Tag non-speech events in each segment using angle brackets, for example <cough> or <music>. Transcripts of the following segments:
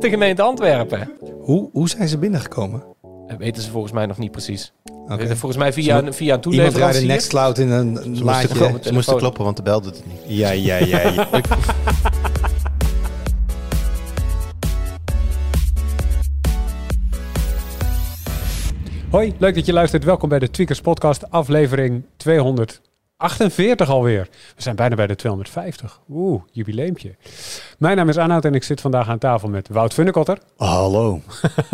De gemeente Antwerpen. Hoe, hoe zijn ze binnengekomen? Dat weten ze volgens mij nog niet precies. Oké. Volgens mij via, een- via een Iemand draaide toeleverancier. Nextcloud in een, een Ze moesten, laadje. klo- ze moesten telefoon. kloppen, want de bel doet het niet. Ja, ja, ja. <laughs> ja. Hoi, leuk dat je luistert. Welkom bij de Tweakers Podcast, aflevering 248 alweer. We zijn bijna bij de 250. Oeh, jubileumpje. Mijn naam is Arnoud en ik zit vandaag aan tafel met Wout Funnekotter. Hallo.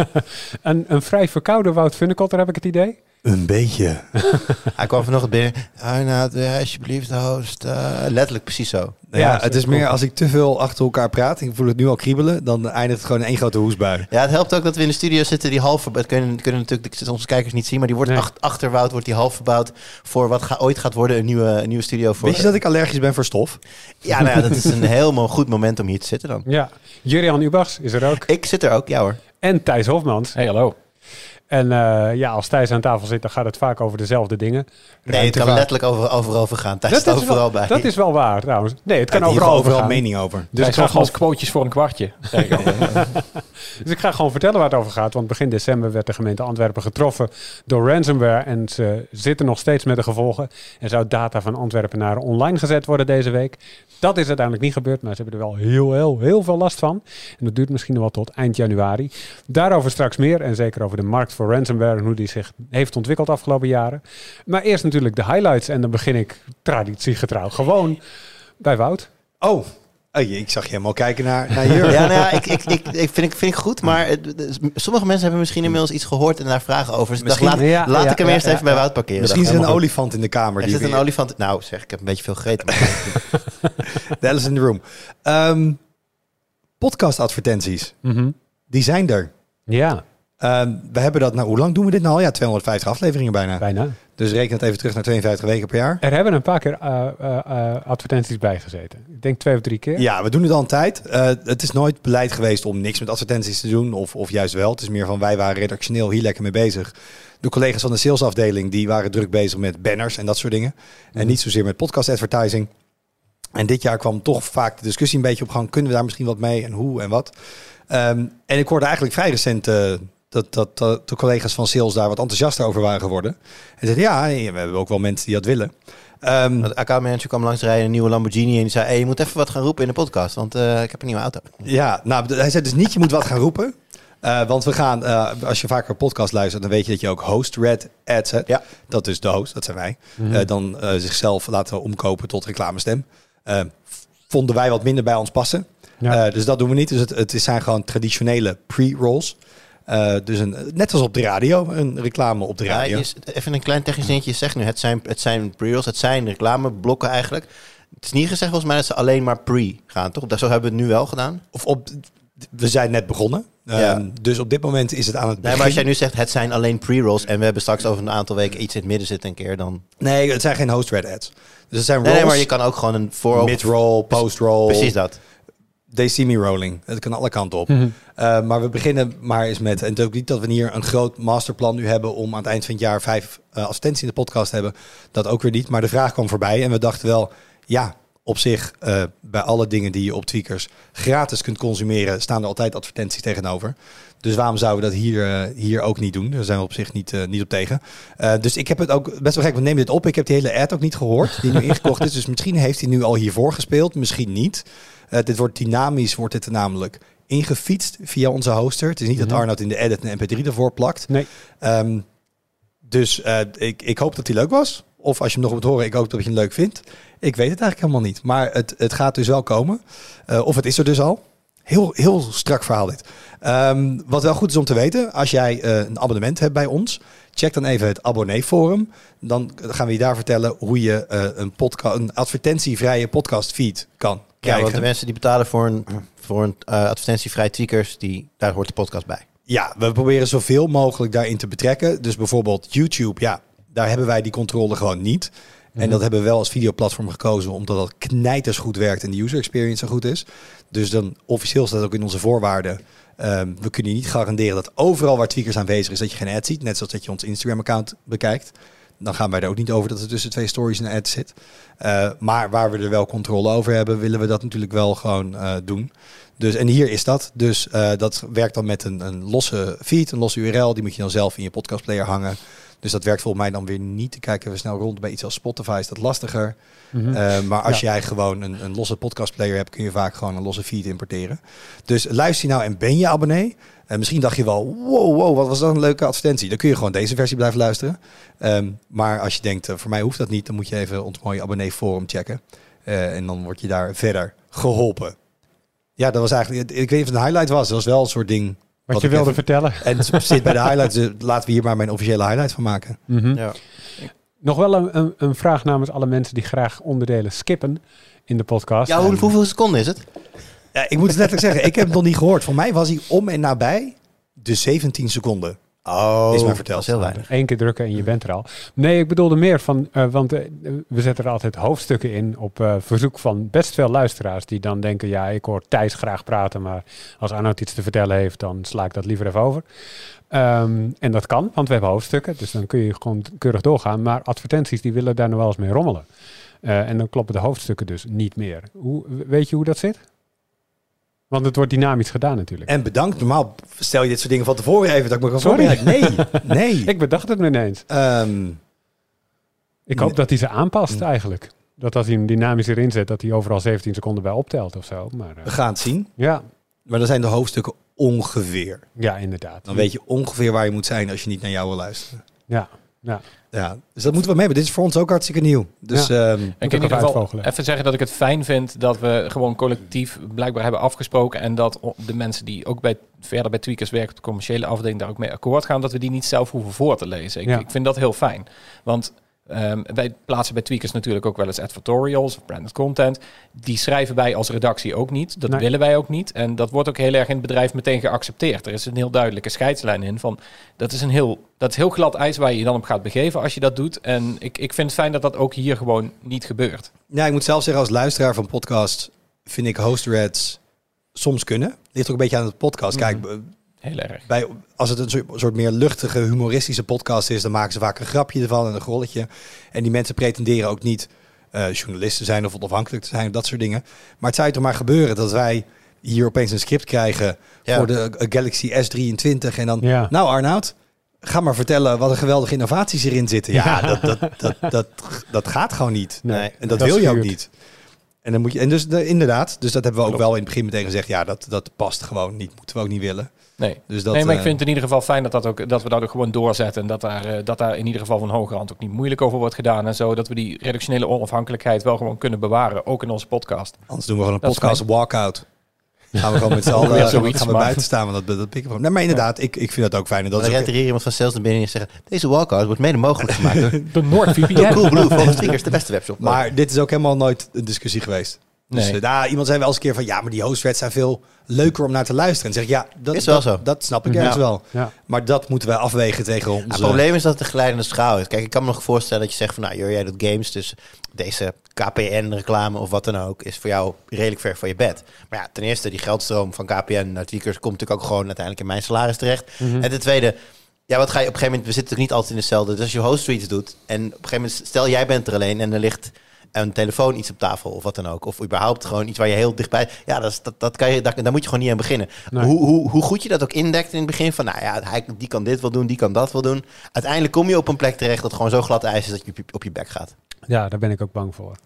<laughs> Een, een vrij verkoude Wout Funnekotter, heb ik het idee. Een beetje. <laughs> Hij kwam vanochtend binnen. Arnoud, eh, alsjeblieft, host. Eh, letterlijk precies zo. Nou ja, Ja, het is meer als ik te veel achter elkaar praat. Ik voel het nu al kriebelen. Dan eindigt het gewoon in één grote hoesbui. Ja, het helpt ook dat we in de studio zitten die half... Het kunnen, kunnen natuurlijk onze kijkers niet zien, maar die wordt Nee. ach- achter Wout wordt die half verbouwd voor wat ga, ooit gaat worden een nieuwe, een nieuwe studio voor. Weet je dat ik allergisch ben voor stof? Ja, nou ja, dat is een <laughs> heel mo- goed moment om hier te zitten dan. Ja, Jurian Ubachs is er ook. Ik zit er ook, ja hoor. En Thijs Hofmans. Hey, hallo. En eh, ja, als Thijs aan tafel zit, dan gaat het vaak over dezelfde dingen. Nee, het kan letterlijk over, overal over gaan. Thijs Dat staat is, overal wel, bij. dat is wel waar trouwens. Nee, het kan Hier overal overal gaan. mening over. Dus ik, ga gewoon, als quotejes voor een kwartje. <laughs> dus ik ga gewoon vertellen waar het over gaat. Want begin december werd de gemeente Antwerpen getroffen door ransomware. En ze zitten nog steeds met de gevolgen. En zou data van Antwerpenaren online gezet worden deze week. Dat is uiteindelijk niet gebeurd, maar ze hebben er wel heel, heel, heel veel last van. En dat duurt misschien nog wel tot eind januari. Daarover straks meer. En zeker over de markt voor ransomware en hoe die zich heeft ontwikkeld de afgelopen jaren. Maar eerst natuurlijk de highlights. En dan begin ik traditiegetrouw gewoon bij Wout. Oh, Oh, ik zag je helemaal kijken naar, naar Jurgen. <laughs> Ja, nou ja, ik, ik, ik, ik vind, ik vind ik goed, maar sommige mensen hebben misschien inmiddels iets gehoord en daar vragen over. Dus ik dacht, Misschien- laat, Ja, laat ja, ik hem ja, eerst ja, even bij. Wout parkeren. Misschien is er een olifant in de kamer. Er Die zit een olifant... Nou zeg, ik heb een beetje veel gegeten. The <laughs> elephant in the room. Ehm, Podcastadvertenties. Die zijn er. Ja, we hebben dat, nou, hoe lang doen we dit nou al? Ja, 250 afleveringen bijna. bijna. Dus reken het even terug naar 52 weken per jaar. Er hebben een paar keer eh, eh, eh, advertenties bijgezeten. Ik denk twee of drie keer. Ja, we doen het al een tijd. Het is nooit beleid geweest om niks met advertenties te doen. Of, of juist wel. Het is meer van wij waren redactioneel hier lekker mee bezig. De collega's van de salesafdeling die waren druk bezig met banners en dat soort dingen. En niet zozeer met podcast advertising. En dit jaar kwam toch vaak de discussie een beetje op gang. Kunnen we daar misschien wat mee en hoe en wat? Ehm, en ik hoorde eigenlijk vrij recent dat, dat, dat de collega's van sales daar wat enthousiaster over waren geworden. En zeiden ja, we hebben ook wel mensen die dat willen. Ehm, De accountmanager kwam langs rijden in een nieuwe Lamborghini en die zei... Hey, je moet even wat gaan roepen in de podcast, want eh, ik heb een nieuwe auto. Ja, nou, hij zei dus niet, je moet wat gaan roepen. Eh, want we gaan, eh, als je vaker een podcast luistert, dan weet je dat je ook host red ads hebt. Ja. Dat is de host, dat zijn wij. Mhm. Eh, dan eh, zichzelf laten omkopen tot reclamestem. Vonden wij wat minder bij ons passen. Ja. Eh, dus dat doen we niet. Dus het, het zijn gewoon traditionele pre-rolls. Eh, dus een, net als op de radio, een reclame op de Ja, radio. je- even een klein technisch dingetje. Je zegt nu, het zijn, het zijn pre-rolls, het zijn reclameblokken eigenlijk. Het is niet gezegd volgens mij dat ze alleen maar pre gaan, toch? Zo hebben we het nu wel gedaan. Of op, we zijn net begonnen. Ja. Ehm, dus op dit moment is het aan het Nee, begin. maar als jij nu zegt, het zijn alleen pre-rolls... en we hebben straks over een aantal weken iets in het midden zitten een keer, dan... Nee, het zijn geen host red ads. Dus het zijn Nee, nee, rolls, maar je kan ook gewoon een voor... mid-roll, post-roll. Precies dat. They see me rolling. Het kan alle kanten op. Mhm. Uh, maar we beginnen maar eens met... En het ook niet dat we hier een groot masterplan nu hebben... om aan het eind van het jaar vijf uh, advertenties in de podcast te hebben. Dat ook weer niet. Maar de vraag kwam voorbij. En we dachten wel... Ja, op zich, uh, bij alle dingen die je op Tweakers gratis kunt consumeren... staan er altijd advertenties tegenover. Dus waarom zouden we dat hier, uh, hier ook niet doen? Daar zijn we op zich niet, uh, niet op tegen. Dus ik heb het ook best wel gek. We nemen dit op. Ik heb die hele ad ook niet gehoord. Die nu <laughs> ingekocht is. Dus misschien heeft hij nu al hiervoor gespeeld. Misschien niet. Dit wordt dynamisch, wordt dit namelijk ingefietst via onze hoster. Het is niet mm -hmm. dat Arnoud in de edit een mp3 ervoor plakt. Nee. Um, dus ik, ik hoop dat hij leuk was. Of als je hem nog moet horen, ik hoop dat je hem leuk vindt. Ik weet het eigenlijk helemaal niet. Maar het, het gaat dus wel komen. Uh, of het is er dus al. Heel, heel strak verhaal dit. Um, wat wel goed is om te weten, als jij uh, een abonnement hebt bij ons, check dan even het abonneeforum. Dan gaan we je daar vertellen hoe je uh, een, podca- een advertentievrije podcastfeed kan krijgen. Ja, want de mensen die betalen voor een, voor een uh, advertentievrij tweakers, die, daar hoort de podcast bij. Ja, we proberen zoveel mogelijk daarin te betrekken. Dus bijvoorbeeld YouTube, ja, daar hebben wij die controle gewoon niet. En Mhm. dat hebben we wel als videoplatform gekozen, omdat dat knijters goed werkt en de user experience zo goed is. Dus dan officieel staat ook in onze voorwaarden. Um, we kunnen je niet garanderen dat overal waar tweakers aanwezig is, dat je geen ad ziet. Net zoals dat je ons Instagram-account bekijkt. dan gaan wij er ook niet over dat er tussen twee stories een ad zit. Eh, maar waar we er wel controle over hebben, willen we dat natuurlijk wel gewoon eh, doen. Dus, en hier is dat. Dus eh, dat werkt dan met een, een losse feed, een losse URL. Die moet je dan zelf in je podcastplayer hangen. Dus dat werkt volgens mij dan weer niet. Ik kijk even snel rond. Bij iets als Spotify is dat lastiger. Mhm. Uh, maar als Ja. jij gewoon een, een losse podcastplayer hebt, kun je vaak gewoon een losse feed importeren. Dus luister je nou en ben je abonnee? En misschien dacht je wel, wow, wow, wat was dat een leuke advertentie. Dan kun je gewoon deze versie blijven luisteren. Ehm, maar als je denkt, eh, voor mij hoeft dat niet, dan moet je even ons mooie abonnee forum checken. Eh, en dan word je daar verder geholpen. Ja, dat was eigenlijk, ik weet niet of het een highlight was. Dat was wel een soort ding. Wat je wilde even- vertellen. En zit bij de highlights, dus laten we hier maar mijn officiële highlight van maken. Mhm. Ja. Nog wel een, een, een vraag namens alle mensen die graag onderdelen skippen in de podcast. Ja, hoe, hoeveel seconden is het? Ja, ik moet het letterlijk zeggen, ik heb het nog niet gehoord. Voor mij was hij om en nabij de 17 seconden. Oh, Is mij verteld. Dat is heel weinig. Eén keer drukken en je bent er al. Nee, ik bedoelde meer van, eh, want eh, we zetten er altijd hoofdstukken in op eh, verzoek van best veel luisteraars die dan denken, ja, ik hoor Thijs graag praten, maar als Arnoud iets te vertellen heeft, dan sla ik dat liever even over. Ehm, en dat kan, want we hebben hoofdstukken, dus dan kun je gewoon keurig doorgaan. Maar advertenties, die willen daar nog wel eens mee rommelen. Eh, en dan kloppen de hoofdstukken dus niet meer. Hoe, weet je hoe dat zit? Want het wordt dynamisch gedaan natuurlijk. En bedankt. Normaal stel je dit soort dingen van tevoren even dat ik me kan Sorry. voorbereiden. Nee, <laughs> nee. Ik bedacht het me ineens. Ehm, Ik hoop dat hij ze aanpast Mm. eigenlijk. Dat als hij hem dynamisch erin zet, dat hij overal 17 seconden bij optelt of zo. Maar eh, we gaan het zien. ja, Maar dan zijn de hoofdstukken ongeveer. ja, inderdaad. Dan weet je ongeveer waar je moet zijn als je niet naar jou wil luisteren. Ja, ja. Ja, dus dat moeten we mee hebben. Dit is voor ons ook hartstikke nieuw. Dus ehm, Ik ik ieder even zeggen dat ik het fijn vind dat we gewoon collectief blijkbaar hebben afgesproken. En dat de mensen die ook bij, verder bij Tweakers werken op de commerciële afdeling daar ook mee akkoord gaan. Dat we die niet zelf hoeven voor te lezen. Ik, Ja. ik vind dat heel fijn. Want ehm, wij plaatsen bij Tweakers natuurlijk ook wel eens advertorials of branded content. Die schrijven wij als redactie ook niet. Dat Nee. willen wij ook niet. En dat wordt ook heel erg in het bedrijf meteen geaccepteerd. Er is een heel duidelijke scheidslijn in van dat is een heel, dat is heel glad ijs waar je je dan op gaat begeven als je dat doet. En ik, ik vind het fijn dat dat ook hier gewoon niet gebeurt. ja, ik moet zelf zeggen, als luisteraar van podcast vind ik host reds soms kunnen. Ligt ook een beetje aan het podcast. Mhm. Kijk, b- Heel erg. bij, als het een soort, soort meer luchtige, humoristische podcast is, dan maken ze vaak een grapje ervan en een grolletje. En die mensen pretenderen ook niet eh journalist te zijn of onafhankelijk te zijn of dat soort dingen. Maar het zou toch maar gebeuren dat wij hier opeens een script krijgen Ja. voor de eh, Galaxy S23 en dan, Ja. nou Arnoud, ga maar vertellen wat een geweldige innovaties erin zitten. Ja, Ja. Dat, dat, dat, dat, dat gaat gewoon niet. Nee. En dat, Dat wil je ook niet. En dan moet je, en dus de- inderdaad, dus dat hebben we ook Klopt. wel in het begin meteen gezegd. Ja, dat, dat past gewoon niet. Moeten we ook niet willen. Nee. Dus dat, nee, maar ik eh, vind het in ieder geval fijn dat, dat, ook, dat we dat ook gewoon doorzetten. En dat daar, eh, dat daar in ieder geval van hoge hand ook niet moeilijk over wordt gedaan. En zo. Dat we die redactionele onafhankelijkheid wel gewoon kunnen bewaren. Ook in onze podcast. Anders doen we gewoon een Dat podcast walkout. Gaan we gewoon met z'n <laughs> allen gaan we- zoiets, gaan we maar- buiten staan. Want dat, dat pikken we. Nee, maar inderdaad, ik, ik vind dat ook fijn. En dat Dan er hier iemand van sales naar binnen en zegt... Deze walkout wordt mede mogelijk gemaakt door, <laughs> De door NordVPN. Coolblue. Volgens de beste webshop. maar dit is ook helemaal nooit een discussie geweest. Dus Nee. eh, daar, iemand zei wel eens een keer van... Ja, maar die hostthreads zijn veel leuker om naar te luisteren. En zeg ik, ja, dat Is wel dat, zo. Dat snap ik Ja. ergens wel. Ja. Maar dat moeten wij afwegen tegen. Ja, het probleem is dat het een glijdende schaal is. Kijk, ik kan me nog voorstellen dat je zegt van... Nou, joh, jij doet games, dus deze KPN-reclame of wat dan ook... is voor jou redelijk ver van je bed. Maar ja, ten eerste, die geldstroom van KPN naar Tweakers... komt natuurlijk ook gewoon uiteindelijk in mijn salaris terecht. Mhm. En ten tweede... Ja, wat ga je op een gegeven moment... We zitten natuurlijk niet altijd in dezelfde... Dus als je host tweets doet... En op een gegeven moment... Stel, jij bent er alleen en er ligt een telefoon iets op tafel of wat dan ook. Of überhaupt gewoon iets waar je heel dichtbij... Ja, dat, is, dat, dat kan je, daar, daar moet je gewoon niet aan beginnen. Nee. Hoe, hoe, hoe goed je dat ook indekt in het begin van... Nou ja, hij, die kan dit wel doen, die kan dat wel doen. Uiteindelijk kom je op een plek terecht dat gewoon zo glad ijs is dat je op je, op je bek gaat. ja, daar ben ik ook bang voor.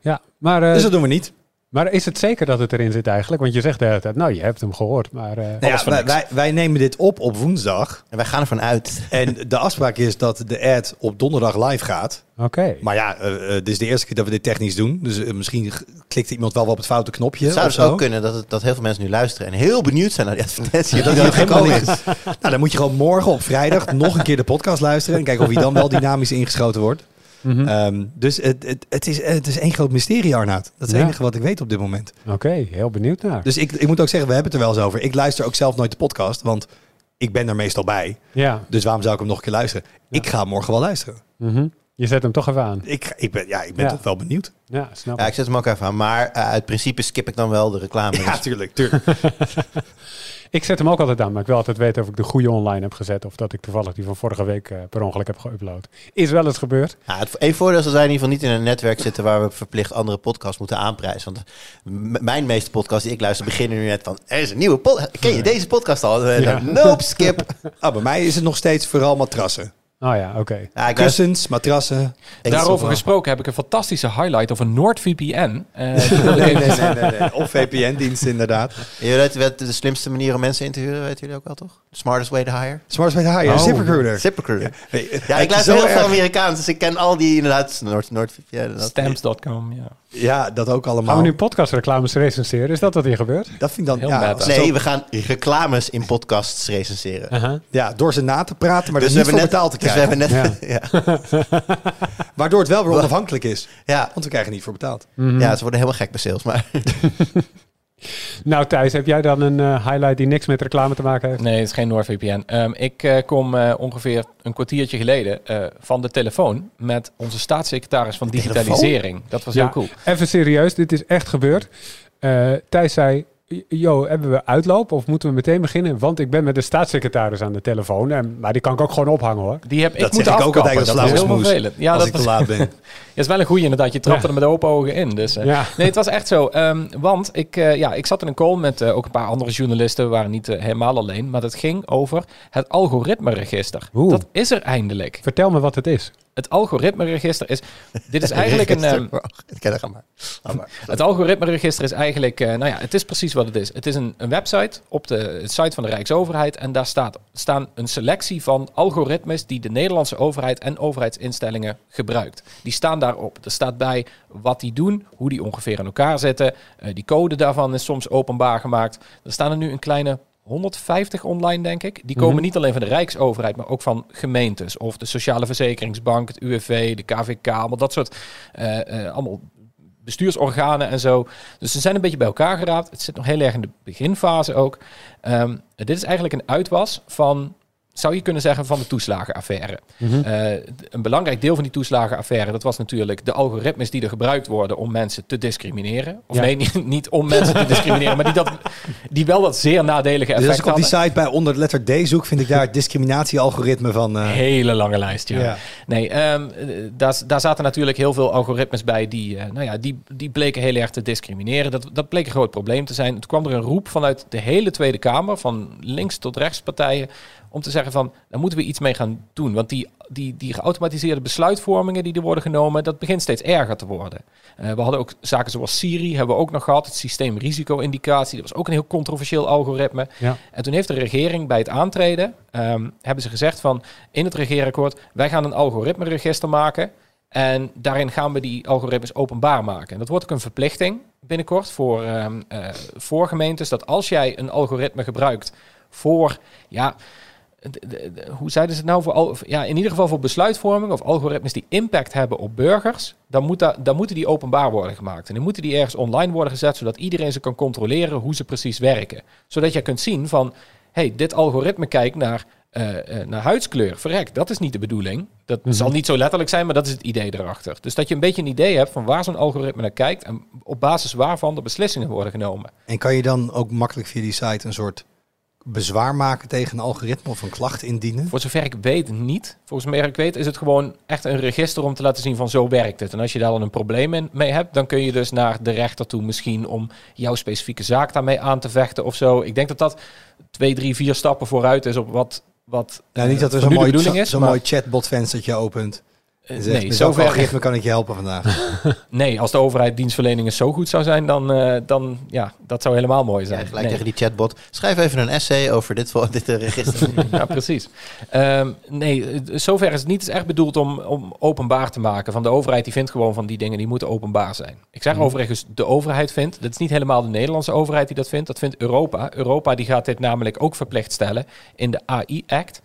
Ja, maar, eh, Dus dat doen we niet. Maar is het zeker dat het erin zit eigenlijk? Want je zegt de hele tijd, nou, je hebt hem gehoord. Maar eh, Nou ja, wij, wij, wij nemen dit op op woensdag. En wij gaan ervan uit. <laughs> En de afspraak is dat de ad op donderdag live gaat. oké. Maar ja, eh, eh, dit is de eerste keer dat we dit technisch doen. Dus misschien klikt iemand wel op het foute knopje. Het zou dus zo. ook kunnen dat, het, dat heel veel mensen nu luisteren en heel benieuwd zijn naar die advertentie. Ja, dat dat die gekomen is. Nou, dan moet je gewoon morgen op vrijdag nog een keer de podcast luisteren. En kijken of hij dan wel dynamisch ingeschoten wordt. Mhm. Ehm, dus het, het, het, is, het is één groot mysterie, Arnoud. Dat is het Ja. enige wat ik weet op dit moment. Oké, heel benieuwd naar. Dus ik, ik moet ook zeggen, we hebben het er wel eens over. Ik luister ook zelf nooit de podcast, want ik ben er meestal bij. ja. Dus waarom zou ik hem nog een keer luisteren? Ik ga morgen wel luisteren. Mhm. Je zet hem toch even aan. Ik, ik ben, ja, ik ben Ja. toch wel benieuwd. Ja, snap Ja, ik. ik zet hem ook even aan. Maar eh, uit principe skip ik dan wel de reclame. <laughs> Ja, Dus- tuurlijk, tuurlijk. <laughs> Ik zet hem ook altijd aan, maar ik wil altijd weten of ik de goede online heb gezet. Of dat ik toevallig die van vorige week eh, per ongeluk heb geüpload. Is wel eens gebeurd. Ja, het één voordeel is dat wij in ieder geval niet in een netwerk zitten waar we verplicht andere podcasts moeten aanprijzen. Want m- mijn meeste podcasts die ik luister beginnen nu net van, er is een nieuwe podcast. Ken je deze podcast al? Dan, Ja. Nope, skip. <laughs> Ah, bij mij is het nog steeds vooral matrassen. Oh ja, oké. Ja, luister, Kussens, matrassen. Daarover gesproken heb ik een fantastische highlight over NordVPN. Eh, <laughs> Nee, nee, nee, nee, nee. <laughs> Of VPN-dienst inderdaad. Je weet wat de slimste manier om mensen in te huren, weten jullie ook wel toch? The smartest way to hire. Smart Way Hire, Oh. ZipRecruiter. ZipRecruiter. Nee, Ja, ik is luister heel veel erg. Amerikaans, dus ik ken al die inderdaad. Noord, NordVPN. dat- Stamps.com, ja. Ja, dat ook allemaal. Gaan we nu podcastreclames recenseren? Is dat wat hier gebeurt? Dat vind ik dan... Heel ja, meta. Nee, we gaan reclames in podcasts recenseren. Ja, door ze na te praten, maar dus we niet hebben voor net, betaald te dus we krijgen. hebben net, ja. <laughs> <laughs> Waardoor het wel weer onafhankelijk is. Ja. Want we krijgen niet voor betaald. Mhm. ja, ze worden helemaal gek bij sales. Maar <laughs> Nou Thijs, heb jij dan een eh, highlight die niks met reclame te maken heeft? Nee, het is geen NordVPN. Ehm, ik eh, kom eh, ongeveer een kwartiertje geleden eh, van de telefoon met onze staatssecretaris van digitalisering. Dat was Ja. heel cool. Even serieus, dit is echt gebeurd. Eh, Thijs zei, yo, hebben we uitloop of moeten we meteen beginnen? Want ik ben met de staatssecretaris aan de telefoon. En, maar die kan ik ook gewoon ophangen hoor. Die heb ik Dat moeten zeg ik ook afkappen. altijd als dat is heel vervelend. Ja, als dat ik was, te laat ben. <laughs> ja, is wel een goeie inderdaad. Je trapte Ja. er met open ogen in. Dus, eh, Ja. Nee, het was echt zo. Ehm, want ik, eh, ja, ik zat in een call met eh, ook een paar andere journalisten. We waren niet helemaal alleen. Maar het ging over het algoritmeregister. Oeh. Dat is er eindelijk. Vertel me wat het is. Het algoritmeregister is... Dit is eigenlijk een... ehm, Ik ken het, maar. <laughs> het algoritmeregister is eigenlijk, eh, nou ja, het is precies wat het is. Het is een, een website op de site van de Rijksoverheid en daar staat, staan een selectie van algoritmes die de Nederlandse overheid en overheidsinstellingen gebruikt. Die staan daarop. Er staat bij wat die doen, hoe die ongeveer in elkaar zitten. Eh, die code daarvan is soms openbaar gemaakt. Er staan er nu een kleine 150 online, denk ik. Die komen Mhm. niet alleen van de Rijksoverheid, maar ook van gemeentes of de Sociale Verzekeringsbank, het UWV, de KVK, allemaal dat soort eh, allemaal bestuursorganen en zo. Dus ze zijn een beetje bij elkaar geraapt. Het zit nog heel erg in de beginfase ook. Ehm, dit is eigenlijk een uitwas van, zou je kunnen zeggen, van de toeslagenaffaire. Eh, een belangrijk deel van die toeslagenaffaire, dat was natuurlijk de algoritmes die er gebruikt worden om mensen te discrimineren. Of Ja. nee, <laughs> niet, niet om mensen te discrimineren, maar die, dat, die wel dat zeer nadelige Dus als effect ik op die site bij onder de letter D zoek, vind ik daar het discriminatiealgoritme van. eh, Hele lange lijst, ja. ja. Nee, ehm, eh, daar, daar zaten natuurlijk heel veel algoritmes bij die, eh, nou ja, die, die bleken heel erg te discrimineren. Dat, dat bleek een groot probleem te zijn. Toen kwam er een roep vanuit de hele Tweede Kamer, van links tot rechts partijen, om te zeggen van, daar moeten we iets mee gaan doen. Want die, die, die geautomatiseerde besluitvormingen die er worden genomen, dat begint steeds erger te worden. Eh, we hadden ook zaken zoals Siri, hebben we ook nog gehad. Het systeem risico-indicatie, dat was ook een heel controversieel algoritme. Ja. En toen heeft de regering bij het aantreden, ehm, hebben ze gezegd van in het regeerakkoord, wij gaan een algoritmeregister maken. En daarin gaan we die algoritmes openbaar maken. En dat wordt ook een verplichting binnenkort voor, ehm, eh, voor gemeentes. Dat als jij een algoritme gebruikt voor, ja, de- de- de- hoe zeiden ze het nou? Voor al, ja, in ieder geval voor besluitvorming of algoritmes die impact hebben op burgers, dan, moet dat, dan moeten die openbaar worden gemaakt. En dan moeten die ergens online worden gezet, zodat iedereen ze kan controleren hoe ze precies werken. Zodat je kunt zien van, hey, dit algoritme kijkt naar, eh, eh, naar huidskleur. Verrek, dat is niet de bedoeling. Dat Mhm. zal niet zo letterlijk zijn, maar dat is het idee erachter. Dus dat je een beetje een idee hebt van waar zo'n algoritme naar kijkt en op basis waarvan de beslissingen worden genomen. En kan je dan ook makkelijk via die site een soort bezwaar maken tegen een algoritme of een klacht indienen? Voor zover ik weet niet. Volgens mij ik weet is het gewoon echt een register om te laten zien van zo werkt het. En als je daar dan een probleem mee hebt, dan kun je dus naar de rechter toe misschien om jouw specifieke zaak daarmee aan te vechten of zo. Ik denk dat dat twee, drie, vier stappen vooruit is op wat... wat Nou, niet eh, dat er zo'n mooi, zo, is. zo'n maar, mooi chatbot-venstertje opent. Zegt, nee, met zover, algoritme kan ik je helpen vandaag? <laughs> nee, als de overheid dienstverlening zo goed zou zijn, dan, eh, dan ja, dat zou helemaal mooi Ja, zijn. gelijk Nee. tegen die chatbot. Schrijf even een essay over dit, <laughs> dit eh, register. <laughs> ja, precies. Ehm, nee, zover is het niet. Het is echt bedoeld om, om openbaar te maken. Van de overheid die vindt gewoon van die dingen die moeten openbaar zijn. Ik zeg Mhm. overigens de overheid vindt. Dat is niet helemaal de Nederlandse overheid die dat vindt. Dat vindt Europa. Europa die gaat dit namelijk ook verplicht stellen in de AI-act.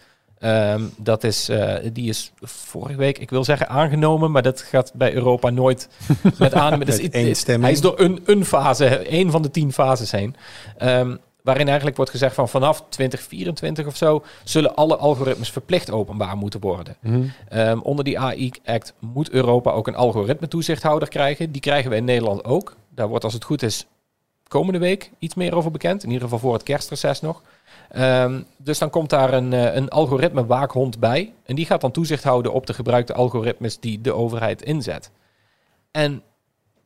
Ehm, dat is, eh, die is vorige week, ik wil zeggen aangenomen, maar dat gaat bij Europa nooit <laughs> met aan. Dat is- Met één stemming. Hij is door een, een fase, één van de tien fases heen. Ehm, Waarin eigenlijk wordt gezegd van vanaf 2024 of zo zullen alle algoritmes verplicht openbaar moeten worden. Mhm. Ehm, onder die AI-act moet Europa ook een algoritme-toezichthouder krijgen. Die krijgen we in Nederland ook. Daar wordt als het goed is komende week iets meer over bekend. In ieder geval voor het kerstreces nog. Ehm, dus dan komt daar een, eh, een algoritme-waakhond bij. En die gaat dan toezicht houden op de gebruikte algoritmes die de overheid inzet. En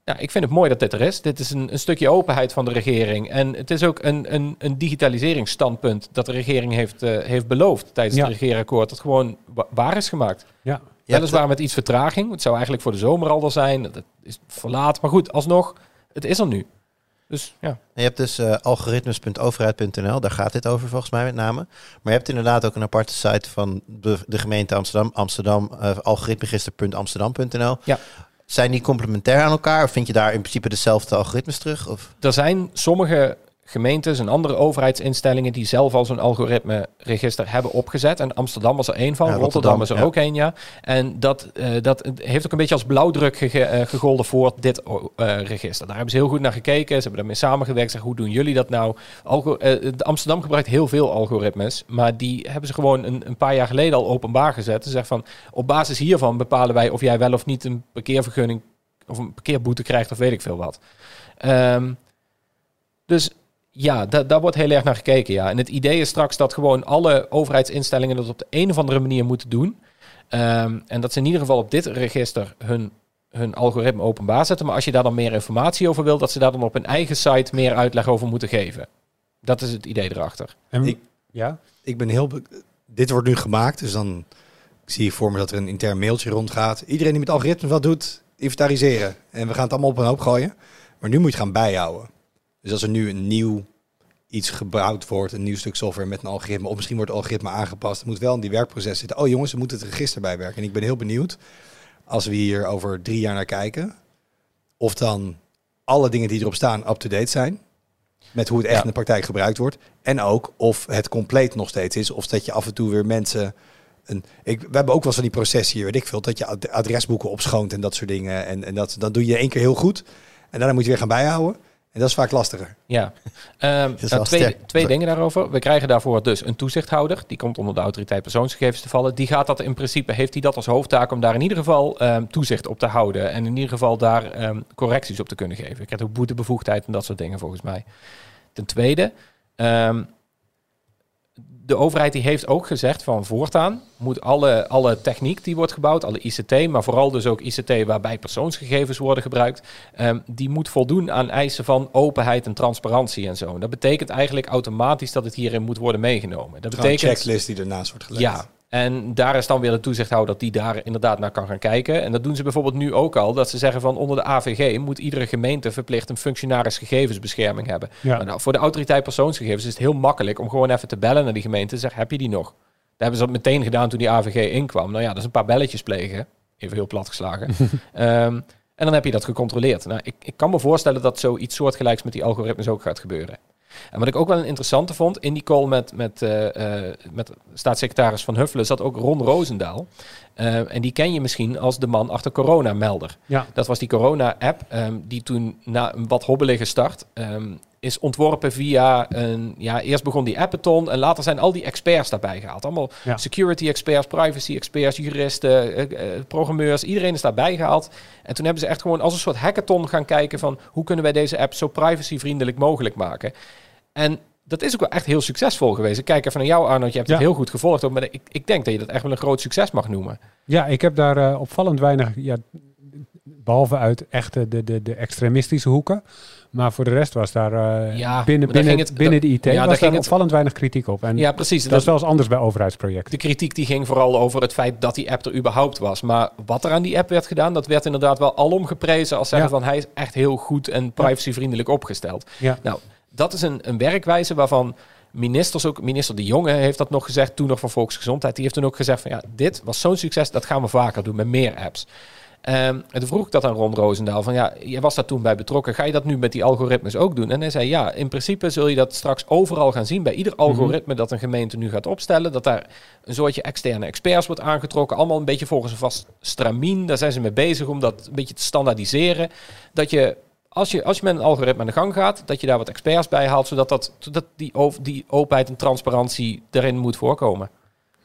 ja, ik vind het mooi dat dit er is. Dit is een, een stukje openheid van de regering. En het is ook een, een, een digitaliseringsstandpunt dat de regering heeft, eh, heeft beloofd tijdens Ja. het regeerakkoord. Dat gewoon wa- waar is gemaakt. Ja. Weliswaar met iets vertraging. Het zou eigenlijk voor de zomer al zijn. Dat is verlaat. Maar goed, alsnog, het is er nu. Dus ja. Je hebt dus eh, algoritmes.overheid.nl, daar gaat dit over volgens mij met name. Maar je hebt inderdaad ook een aparte site van de, de gemeente Amsterdam, Amsterdam eh algoritmeregister.amsterdam.nl. Ja. Zijn die complementair aan elkaar of vind je daar in principe dezelfde algoritmes terug? Of? Er zijn sommige gemeentes en andere overheidsinstellingen die zelf al zo'n algoritme-register hebben opgezet. En Amsterdam was er één van, Ja, Rotterdam, Rotterdam, is er ja. ook één, ja. En dat, eh, dat heeft ook een beetje als blauwdruk gege- eh, gegolden voor dit eh, register. Daar hebben ze heel goed naar gekeken, ze hebben daarmee samengewerkt. Zeggen, hoe doen jullie dat nou? Algo Amsterdam gebruikt heel veel algoritmes, maar die hebben ze gewoon een, een paar jaar geleden al openbaar gezet. Ze zeggen van, op basis hiervan bepalen wij of jij wel of niet een parkeervergunning of een parkeerboete krijgt of weet ik veel wat. Ehm, dus ja, da- daar wordt heel erg naar gekeken. Ja. En het idee is straks dat gewoon alle overheidsinstellingen dat op de een of andere manier moeten doen. Ehm, en dat ze in ieder geval op dit register hun, hun algoritme openbaar zetten. Maar als je daar dan meer informatie over wil, dat ze daar dan op hun eigen site meer uitleg over moeten geven. Dat is het idee erachter. En, Ik- ja? Ik ben heel... Dit wordt nu gemaakt, dus dan zie ik voor me dat er een intern mailtje rondgaat. Iedereen die met algoritmes wat doet, inventariseren. En we gaan het allemaal op een hoop gooien. Maar nu moet je het gaan bijhouden. Dus als er nu een nieuw iets gebouwd wordt, een nieuw stuk software met een algoritme, of misschien wordt het algoritme aangepast, het moet wel in die werkproces zitten. Oh jongens, we moeten het register bijwerken. En ik ben heel benieuwd, als we hier over drie jaar naar kijken, of dan alle dingen die erop staan up-to-date zijn. Met hoe het echt Ja. in de praktijk gebruikt wordt. En ook of het compleet nog steeds is. Of dat je af en toe weer mensen. Een, ik, we hebben ook wel eens van die processen hier, weet ik veel. Dat je ad- adresboeken opschoont en dat soort dingen. En, en dat, dan doe je één keer heel goed. En daarna moet je weer gaan bijhouden. En dat is vaak lastiger. Ja, <laughs> is nou, twee, twee dingen daarover. We krijgen daarvoor dus een toezichthouder. Die komt onder de autoriteit persoonsgegevens te vallen. Die gaat dat in principe, heeft hij dat als hoofdtaak om daar in ieder geval ehm, toezicht op te houden. En in ieder geval daar ehm, correcties op te kunnen geven. Ik krijg ook boetebevoegdheid en dat soort dingen volgens mij. Ten tweede, de overheid die heeft ook gezegd van voortaan moet alle, alle techniek die wordt gebouwd, alle ICT, maar vooral dus ook ICT waarbij persoonsgegevens worden gebruikt, ehm, die moet voldoen aan eisen van openheid en transparantie en zo. En dat betekent eigenlijk automatisch dat het hierin moet worden meegenomen. Dat Gewoon een betekent checklist die ernaast wordt gelegd. ja, en daar is dan weer de toezichthouder die daar inderdaad naar kan gaan kijken. En dat doen ze bijvoorbeeld nu ook al. Dat ze zeggen van onder de AVG moet iedere gemeente verplicht een functionaris gegevensbescherming hebben. Ja. Nou, voor de autoriteit persoonsgegevens is het heel makkelijk om gewoon even te bellen naar die gemeente en zeggen, heb je die nog? Daar hebben ze dat meteen gedaan toen die AVG inkwam. Nou ja, dat is een paar belletjes plegen. Even heel plat geslagen. <laughs> Ehm, en dan heb je dat gecontroleerd. Nou, ik, ik kan me voorstellen dat zoiets soortgelijks met die algoritmes ook gaat gebeuren. En wat ik ook wel een interessante vond, in die call met, met, eh, eh, met staatssecretaris Van Huffelen zat ook Ron Roosendaal. Eh, en die ken je misschien als de man achter Corona-melder. Ja. Dat was die corona-app ehm, die toen na een wat hobbelige start ehm, is ontworpen via een... Ja, eerst begon die appathon en later zijn al die experts daarbij gehaald. Allemaal Ja. security experts, privacy experts, juristen, eh, eh, programmeurs. Iedereen is daarbij gehaald. En toen hebben ze echt gewoon als een soort hackathon gaan kijken van... hoe kunnen wij deze app zo privacyvriendelijk mogelijk maken? En dat is ook wel echt heel succesvol geweest. Ik kijk even naar jou, Arnold. Je hebt het heel goed gevolgd. Maar ik, ik denk dat je dat echt wel een groot succes mag noemen. Ja, ik heb daar eh, opvallend weinig, ja, behalve uit echte de, de, de extremistische hoeken. Maar voor de rest was daar eh, Ja, binnen, daar binnen, ging het- binnen de IT ja, daar was ging daar het- opvallend weinig kritiek op. En Ja, precies. dat is wel eens anders bij overheidsprojecten. De kritiek die ging vooral over het feit dat die app er überhaupt was. Maar wat er aan die app werd gedaan, dat werd inderdaad wel alom geprezen als zeggen Ja. van hij is echt heel goed en privacyvriendelijk opgesteld. Nou, dat is een, een werkwijze waarvan ministers ook, minister De Jonge heeft dat nog gezegd, toen nog van Volksgezondheid, die heeft toen ook gezegd van ja, dit was zo'n succes, dat gaan we vaker doen met meer apps. Ehm, en toen vroeg ik dat aan Ron Roosendaal van ja, jij was daar toen bij betrokken, ga je dat nu met die algoritmes ook doen? En hij zei ja, in principe zul je dat straks overal gaan zien, bij ieder algoritme dat een gemeente nu gaat opstellen, dat daar een soortje externe experts wordt aangetrokken, allemaal een beetje volgens een vast stramien, daar zijn ze mee bezig om dat een beetje te standaardiseren, dat je als je, als je met een algoritme aan de gang gaat, dat je daar wat experts bij haalt, zodat, dat, zodat die, die openheid en transparantie erin moet voorkomen.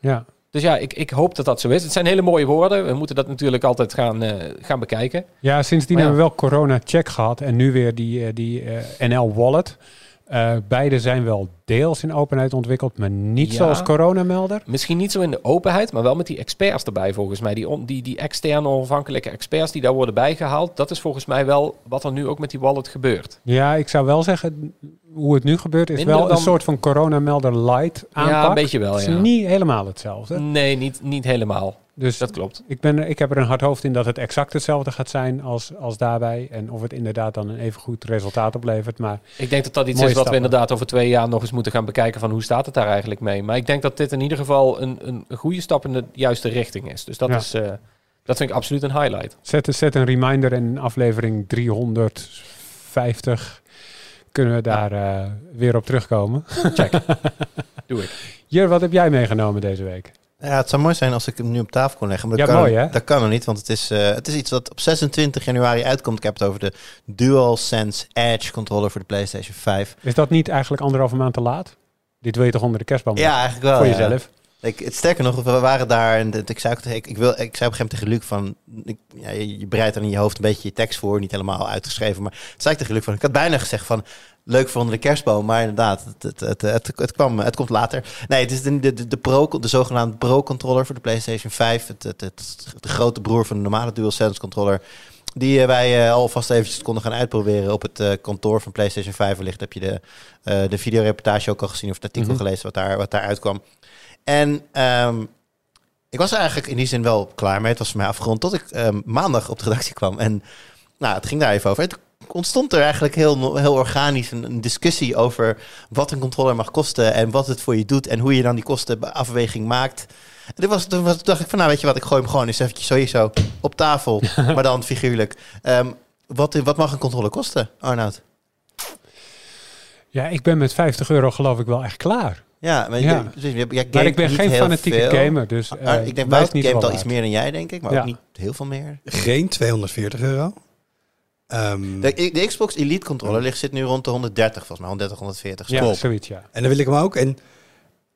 Ja. Dus ja, ik, ik hoop dat dat zo is. Het zijn hele mooie woorden. We moeten dat natuurlijk altijd gaan, eh, gaan bekijken. Ja, sindsdien ja. hebben we wel corona-check gehad en nu weer die, eh, die eh, NL-wallet. Eh, beide zijn wel deels in openheid ontwikkeld, maar niet Ja. zoals coronamelder. Misschien niet zo in de openheid, maar wel met die experts erbij volgens mij. Die, on- die, die externe onafhankelijke experts die daar worden bijgehaald. Dat is volgens mij wel wat er nu ook met die wallet gebeurt. Ja, ik zou wel zeggen, hoe het nu gebeurt is Minder wel dan- een soort van coronamelder light aanpak. Ja, een beetje wel, Het is ja. niet helemaal hetzelfde. Nee, niet, niet helemaal. Dus Dat klopt. ik, ben, ik heb er een hard hoofd in dat het exact hetzelfde gaat zijn als, als daarbij. En of het inderdaad dan een even goed resultaat oplevert. Maar Ik denk dat dat iets is wat we inderdaad over twee jaar nog eens moeten gaan bekijken van hoe staat het daar eigenlijk mee. Maar ik denk dat dit in ieder geval een, een goede stap in de juiste richting is. Dus dat, Ja. is, eh, dat vind ik absoluut een highlight. zet, zet een reminder in aflevering 350 kunnen we daar eh, weer op terugkomen. Check. <laughs> Doe ik. Jur, wat heb jij meegenomen deze week? Ja, het zou mooi zijn als ik hem nu op tafel kon leggen. Maar dat, Ja, kan, mooi, hè? dat kan nog niet, want het is, eh, het is iets wat op 26 januari uitkomt. Ik heb het over de DualSense Edge controller voor de PlayStation 5. Is dat niet eigenlijk anderhalve maand te laat? Dit wil je toch onder de kerstboom Ja, eigenlijk wel. voor ja. jezelf? Ik, het sterker nog, we waren daar en ik zei, ik, ik, wil, ik zei op een gegeven moment tegen Luc van, ik, ja, je, je bereidt dan in je hoofd een beetje je tekst voor, niet helemaal uitgeschreven, maar het zei ik tegen Luc van, ik had bijna gezegd van, leuk voor onder de kerstboom, maar inderdaad, het, het, het, het, kwam, het komt later. Nee, het is de, de, de, Pro, de zogenaamde Pro controller voor de PlayStation 5, het, het, het, de grote broer van de normale DualSense controller. Die eh, wij eh, alvast eventjes konden gaan uitproberen op het eh, kantoor van PlayStation 5. Wellicht heb je de, de videoreportage ook al gezien of het artikel Mhm. gelezen wat daar, wat daar uitkwam. En ehm, ik was eigenlijk in die zin wel klaar mee. Het was voor mij afgerond tot ik ehm, maandag op de redactie kwam. En nou, het ging daar even over. En toen ontstond er eigenlijk heel, heel organisch een, een discussie over wat een controller mag kosten en wat het voor je doet en hoe je dan die kostenafweging maakt. En toen, was, toen was, dacht ik van, nou weet je wat, ik gooi hem gewoon eens eventjes sowieso op tafel, <laughs> maar dan figuurlijk. Ehm, wat, wat mag een controller kosten, Arnoud? Ja, ik ben met 50 euro geloof ik wel echt klaar. Ja, maar, Ja. je- je- jij Maar gamet ik ben geen fanatieke veel. gamer, dus Ah, eh, ik denk, Wout gamet wel al iets meer dan jij, denk ik. Maar Ja. ook niet heel veel meer. Geen 240 euro. Ehm, De, de Xbox Elite controller ligt, zit nu rond de 130, volgens mij. 130, 140. Ja, zoiets, ja. En dan wil ik hem ook. En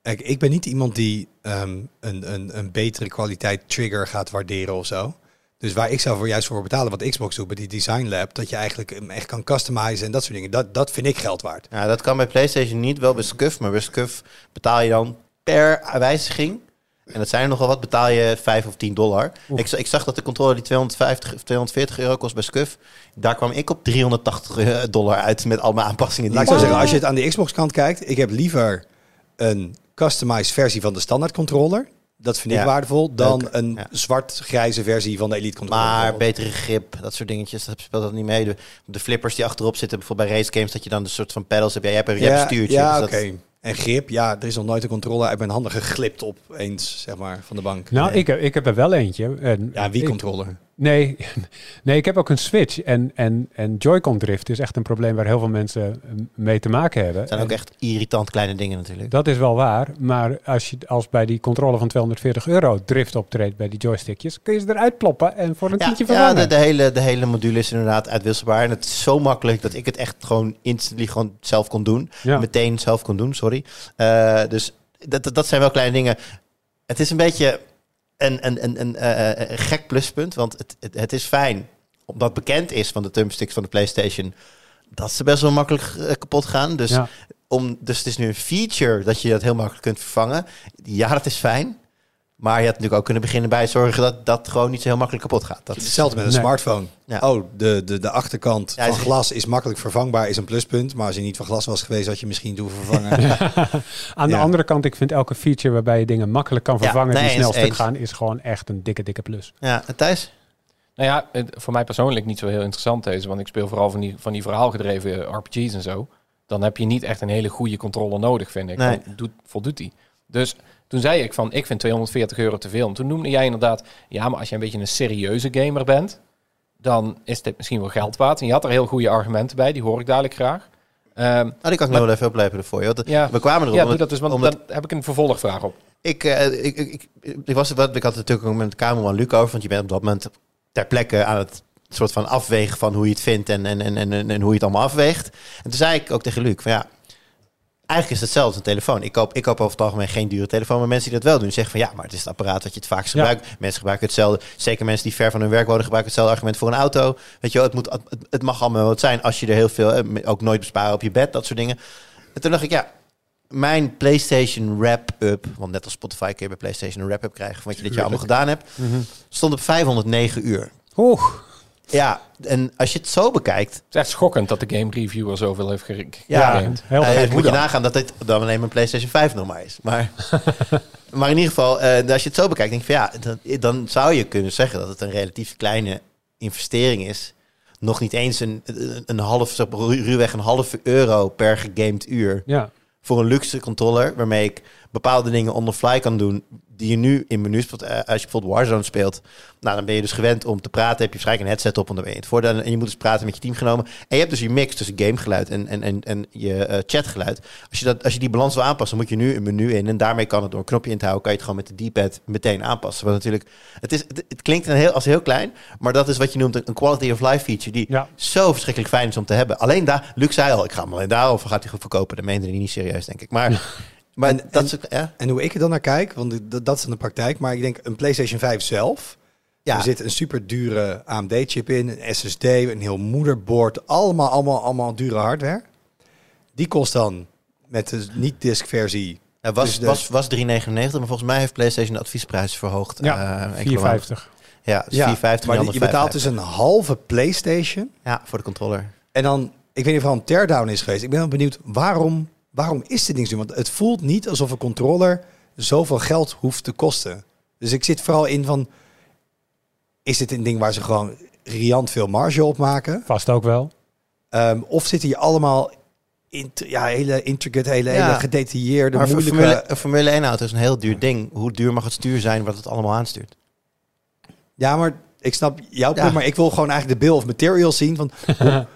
kijk, ik ben niet iemand die ehm, een, een, een betere kwaliteit trigger gaat waarderen of zo. Dus waar ik zou voor juist voor betalen, wat Xbox doet bij die Design Lab, dat je eigenlijk hem echt kan customizen en dat soort dingen. Dat, dat vind ik geld waard. Ja, dat kan bij PlayStation niet, wel bij Scuf. Maar bij Scuf betaal je dan per wijziging. En dat zijn er nogal wat, betaal je 5 of 10 dollar. Ik, ik zag dat de controller die 250 of 240 euro kost bij Scuf. Daar kwam ik op 380 dollar uit met al mijn aanpassingen. Die Laat ik zo ik- zeggen, als je het aan de Xbox kant kijkt, ik heb liever een customized versie van de standaard controller. Dat vind ik Ja. waardevol. Dan Leuk. een Ja. zwart-grijze versie van de Elite controller. Maar betere grip, dat soort dingetjes, dat speelt dat niet mee. De, de flippers die achterop zitten, bijvoorbeeld bij race games, dat je dan een soort van pedals hebt. Ja, jij hebt een, hebt een stuurtje. Ja, dus oké. En grip, ja, er is nog nooit een controller uit mijn handen geglipt op eens, zeg maar, van de bank. Nou, Nee. ik, heb- ik heb er wel eentje. En Ja, wie ik- controller? Nee, <laughs> nee, ik heb ook een Switch. En, en, en Joy-Con drift is echt een probleem waar heel veel mensen eh, mee te maken hebben. Het zijn ook En echt irritant kleine dingen natuurlijk. Dat is wel waar. Maar als je als bij die controle van 240 euro drift optreedt bij die joystickjes, kun je ze eruit ploppen en voor een Ja, tientje ja vervangen. de, de, hele, de hele module is inderdaad uitwisselbaar. En het is zo makkelijk dat ik het echt gewoon instantly gewoon zelf kon doen. ja. Meteen zelf kon doen, sorry. Eh, dus dat- dat zijn wel kleine dingen. Het is een beetje een, een, een, een, eh, een gek pluspunt. Want het, het, het is fijn, omdat bekend is van de thumbsticks van de PlayStation... dat ze best wel makkelijk eh, kapot gaan. Dus, Ja. om, dus het is nu een feature dat je dat heel makkelijk kunt vervangen. Ja, dat is fijn. Maar je had natuurlijk ook kunnen beginnen bij zorgen dat dat gewoon niet zo heel makkelijk kapot gaat. Dat hetzelfde met een Nee. smartphone. Ja. Oh, de, de, de achterkant Ja, van is- glas is makkelijk vervangbaar, is een pluspunt. Maar als je niet van glas was geweest, had je misschien doen vervangen. <laughs> Aan de andere kant, ik vind elke feature waarbij je dingen makkelijk kan Ja, vervangen nee, die snel stuk gaan, is gewoon echt een dikke, dikke plus. ja, en Thijs? Nou ja, het- voor mij persoonlijk niet zo heel interessant deze. Want ik speel vooral van die, van die verhaalgedreven RPG's en zo. Dan heb je niet echt een hele goede controller nodig, vind ik. Nee. Dan doet, voldoet die. Dus toen zei ik van, ik vind 240 euro te veel. En toen noemde jij inderdaad, ja, maar als je een beetje een serieuze gamer bent, dan is dit misschien wel geld waard. En je had er heel goede argumenten bij, die hoor ik dadelijk graag. Ehm, Nou, die kan ik nog wel even oplepen voor je. Ja, We kwamen erop. ja, doe dat dus, want omdat- dan heb ik een vervolgvraag op. Ik, eh, ik, ik, ik, was, wat, ik had het natuurlijk ook met de Kamerman Luc over, want je bent op dat moment ter plekke aan het soort van afwegen van hoe je het vindt en, en, en, en, en hoe je het allemaal afweegt. En toen zei ik ook tegen Luc van ja, eigenlijk is het hetzelfde als een telefoon. Ik koop, ik koop over het algemeen geen dure telefoon, maar mensen die dat wel doen zeggen van ja, maar het is het apparaat wat je het vaakst Ja. gebruikt. Mensen gebruiken hetzelfde. Zeker mensen die ver van hun werk wonen gebruiken hetzelfde argument voor een auto. Weet je wel, het, moet, het, het mag allemaal wat zijn als je er heel veel, eh, ook nooit besparen op je bed, dat soort dingen. En toen dacht ik ja, mijn PlayStation wrap-up, want net als Spotify kun je bij PlayStation een wrap-up krijgen wat je dit jaar allemaal gedaan hebt, stond op 509 uur. Oeh, Ja, en als je het zo bekijkt, Het is echt schokkend dat de game reviewer zoveel heeft gere- Ja, heel gek. moet je nagaan dat dit dan alleen mijn PlayStation 5 nog maar is. Maar, <laughs> maar in ieder geval, eh, als je het zo bekijkt, denk ik van ja, dan, dan zou je kunnen zeggen dat het een relatief kleine investering is. Nog niet eens een, een, een half, zeg maar, ru- ruwweg een halve euro per gegamed uur Ja, voor een luxe controller waarmee ik bepaalde dingen on the fly kan doen die je nu in menus, eh, als je bijvoorbeeld Warzone speelt, nou dan ben je dus gewend om te praten, heb je waarschijnlijk een headset op, want dan ben je het voordeel en je moet dus praten met je teamgenomen en je hebt dus je mix tussen gamegeluid en, en, en, en je eh, chatgeluid. Als je, dat, als je die balans wil aanpassen, moet je nu een menu in en daarmee kan het door een knopje in te houden, kan je het gewoon met de D-pad meteen aanpassen. Want natuurlijk, het, is, het, het klinkt een heel, als heel klein, maar dat is wat je noemt een, een quality of life feature die Ja. zo verschrikkelijk fijn is om te hebben. Alleen daar, Luc zei al, ik ga hem alleen daarover gaat hij goed verkopen. Dat meende hij niet serieus, denk ik. Maar, <laughs> maar En- dat en- is ook- ja. En hoe ik er dan naar kijk, want dat, dat is in de praktijk. Maar ik denk een PlayStation 5 zelf. Ja. Er zit een super dure AMD-chip in, een SSD, een heel moederbord. Allemaal, allemaal, allemaal dure hardware. Die kost dan met de niet-disc-versie. Het was, dus de- was, was 3,99, maar volgens mij heeft PlayStation de adviesprijs verhoogd. ja eh, enkele maanden. 4,50. Ja, dus Ja, 4,50. maar die je betaalt 5,50. dus een halve PlayStation. Ja, voor de controller. En dan, ik weet niet of er al een teardown is geweest. Ik ben wel benieuwd, waarom, waarom is dit ding zo? Want het voelt niet alsof een controller zoveel geld hoeft te kosten. Dus ik zit vooral in van, is dit een ding waar ze gewoon riant veel marge op maken? Vast ook wel. Ehm, of zitten hier allemaal int- ja, hele intricate, hele, Ja. hele gedetailleerde, Maar moeilijke... Formule, een Formule 1 auto is een heel duur ding. Hoe duur mag het stuur zijn wat het allemaal aanstuurt? Ja, maar ik snap jouw punt, maar ik wil gewoon eigenlijk de bill of materials zien van... <laughs> hoe-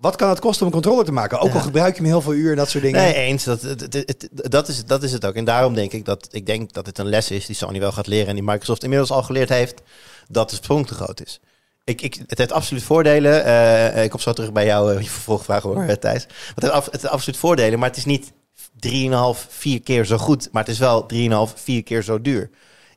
wat kan het kosten om een controller te maken? Ook al gebruik je hem heel veel uur en dat soort dingen. Nee, eens. Dat, het, het- het- dat, is, dat is het ook. En daarom denk ik dat ik denk dat het een les is die Sony wel gaat leren en die Microsoft inmiddels al geleerd heeft dat de sprong te groot is. Ik, ik, het heeft absoluut voordelen. Eh, ik kom zo terug bij jou, eh, je vervolgvraag hoor, eh, Thijs. Het heeft, af- het heeft absoluut voordelen, maar het is niet 3,5, 4 keer zo goed. Maar het is wel 3,5, 4 keer zo duur.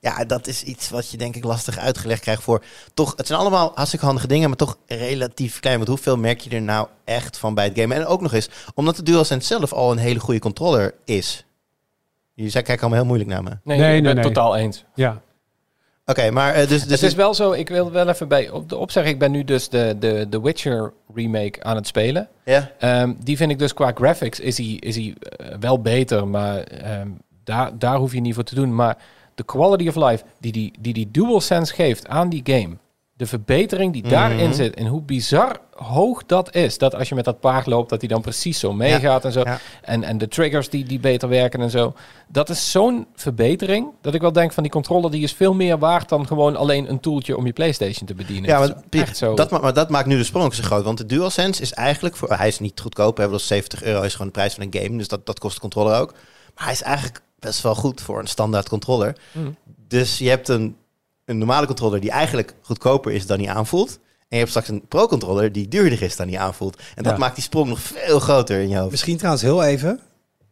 Ja, dat is iets wat je denk ik lastig uitgelegd krijgt voor... Toch, het zijn allemaal hartstikke handige dingen, maar toch relatief klein. Want hoeveel merk je er nou echt van bij het gamen? En ook nog eens, omdat de DualSense zelf al een hele goede controller is. Je zei, kijk allemaal heel moeilijk naar me. Oké, Nee, Nee, ik ben nee, het nee. totaal eens. Ja, maar eh, dus... dus het is wel zo, ik wil wel even bij op de opzeggen. Ik ben nu dus de, de, de Witcher remake aan het spelen. Ja, Ehm, die vind ik dus qua graphics is hij is hij eh, wel beter, maar ehm, daar, daar hoef je niet voor te doen. Maar de quality of life die die, die, die DualSense geeft aan die game, de verbetering die daarin Mhm. zit en hoe bizar hoog dat is, dat als je met dat paard loopt, dat hij dan precies zo meegaat en zo. ja. En, en de triggers die, die beter werken en zo. Dat is zo'n verbetering dat ik wel denk van die controller die is veel meer waard dan gewoon alleen een toeltje om je PlayStation te bedienen. Ja, maar, echt zo. Dat, ma- maar dat maakt nu de sprong zo groot. Want de DualSense is eigenlijk... Voor, hij is niet goedkoop. Hè, dat is 70 euro is gewoon de prijs van een game. Dus dat, dat kost de controller ook. Maar hij is eigenlijk best wel goed voor een standaard controller. Mm. Dus je hebt een, een normale controller die eigenlijk goedkoper is dan die aanvoelt. En je hebt straks een pro-controller die duurder is dan die aanvoelt. En dat Ja. maakt die sprong nog veel groter in je hoofd. Misschien trouwens heel even,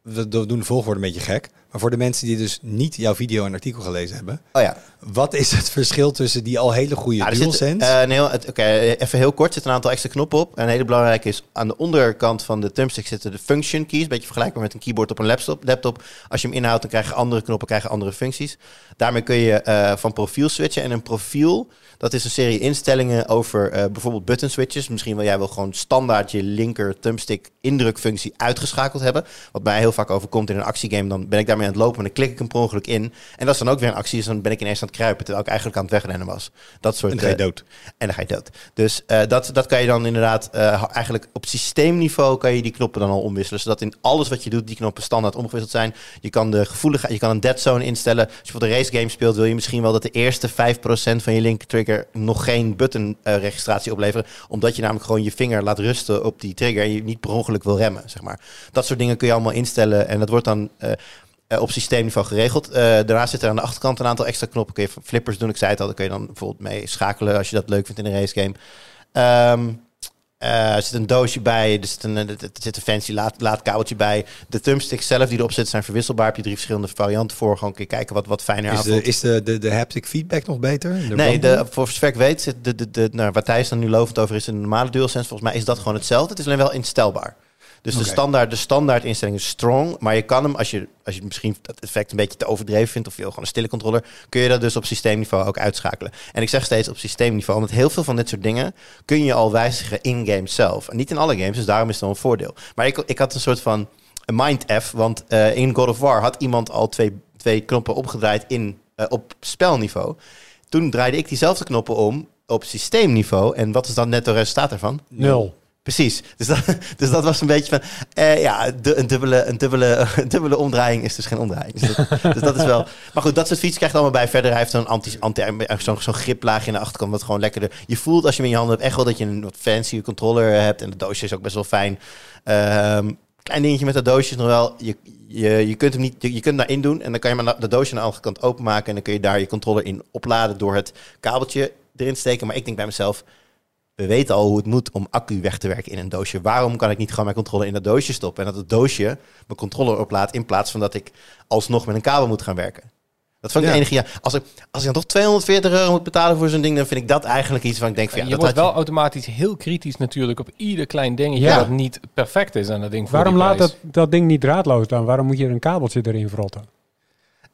we do- doen de volgorde een beetje gek. Maar voor de mensen die dus niet jouw video en artikel gelezen hebben. Oh ja. Wat is het verschil tussen die al hele goede zit, DualSense? eh, een Oké, even heel kort. Er zit een aantal extra knoppen op. En een hele belangrijke is, aan de onderkant van de thumbstick zitten de function keys. Beetje vergelijkbaar met een keyboard op een laptop. laptop. Als je hem inhoudt, dan krijg je andere knoppen, krijg je andere functies. Daarmee kun je eh, van profiel switchen. En een profiel, dat is een serie instellingen over eh, bijvoorbeeld button switches. Misschien wil jij wel gewoon standaard je linker thumbstick indrukfunctie uitgeschakeld hebben. Wat mij heel vaak overkomt in een actiegame. Dan ben ik daarmee aan het lopen en dan klik ik hem per ongeluk in. En dat is dan ook weer een actie. Dus dan ben ik ineens aan het kruipen, terwijl ik eigenlijk aan het wegrennen was. Dat soort en dan ga je eh, dood. en dan ga je dood. Dus eh, dat, dat kan je dan inderdaad eh, eigenlijk op systeemniveau kan je die knoppen dan al omwisselen. Zodat in alles wat je doet, die knoppen standaard omgewisseld zijn. Je kan de gevoeligheid, je kan een dead zone instellen. Als je voor de race game speelt, wil je misschien wel dat de eerste 5% van je linker trigger nog geen button registratie opleveren. Omdat je namelijk gewoon je vinger laat rusten op die trigger en je niet per ongeluk wil remmen, zeg maar. Dat soort dingen kun je allemaal instellen en dat wordt dan... op systeemniveau geregeld. Eh, daarnaast zit er aan de achterkant een aantal extra knoppen. Kun je flippers doen. Ik zei het al, daar kun je dan bijvoorbeeld mee schakelen als je dat leuk vindt in een racegame. Eh, er zit een doosje bij, er zit een, er zit een fancy laad, laadkabeltje bij. De thumbsticks zelf die erop zitten zijn verwisselbaar. Heb je drie verschillende varianten voor. Gewoon kun je kijken wat, wat fijner Is, de, is de, de, de haptic feedback nog beter? De Nee, de, voor zover ik weet, zit de, de, de, nou, waar Thijs dan nu lovend over is, een normale DualSense. Volgens mij is dat gewoon hetzelfde. Het is alleen wel instelbaar. Dus de, standaard, de standaard instelling is strong. Maar je kan hem, als je, als je misschien dat effect een beetje te overdreven vindt... of je wil gewoon een stille controller... kun je dat dus op systeemniveau ook uitschakelen. En ik zeg steeds op systeemniveau... omdat heel veel van dit soort dingen... kun je al wijzigen in-game zelf. En niet in alle games, dus daarom is het wel een voordeel. Maar ik, ik had een soort van mind-F... want eh, in God of War had iemand al twee, twee knoppen opgedraaid in, eh, op spelniveau... Toen draaide ik diezelfde knoppen om op systeemniveau. En wat is dan net het resultaat ervan? Nul. Precies. Dus dat, <laughs> dus dat was een beetje van... eh, ja, de, een, dubbele, een, dubbele, <laughs> een dubbele omdraaiing is dus geen omdraaiing. Dus dat, <laughs> dus dat is wel... Maar goed, dat soort fiets krijgt allemaal bij. Verder hij heeft zo'n anti, anti, zo'n zo'n griplaagje aan de achterkant... wat gewoon lekkerder... Je voelt als je hem in je handen hebt echt wel dat je een wat fancy controller hebt. En het doosje is ook best wel fijn. Ehm, klein dingetje met dat doosje is nog wel... Je, je, je kunt hem niet... Je, je kunt hem daarin doen en dan kan je maar de doosje aan de andere kant openmaken... en dan kun je daar je controller in opladen door het kabeltje erin te steken. Maar ik denk bij mezelf... We weten al hoe het moet om accu weg te werken in een doosje. Waarom kan ik niet gewoon mijn controller in dat doosje stoppen... en dat het doosje mijn controller oplaadt... in plaats van dat ik alsnog met een kabel moet gaan werken? Dat vond ik Ja. enige... Ja, als, ik, als ik dan toch 240 euro moet betalen voor zo'n ding... dan vind ik dat eigenlijk iets van ik denk van... Ja, je dat wordt wel automatisch heel kritisch natuurlijk op ieder klein dingetje Ja. dat niet perfect is aan dat ding. voor Waarom laat dat, dat ding niet draadloos dan? Waarom moet je er een kabeltje erin verrotten?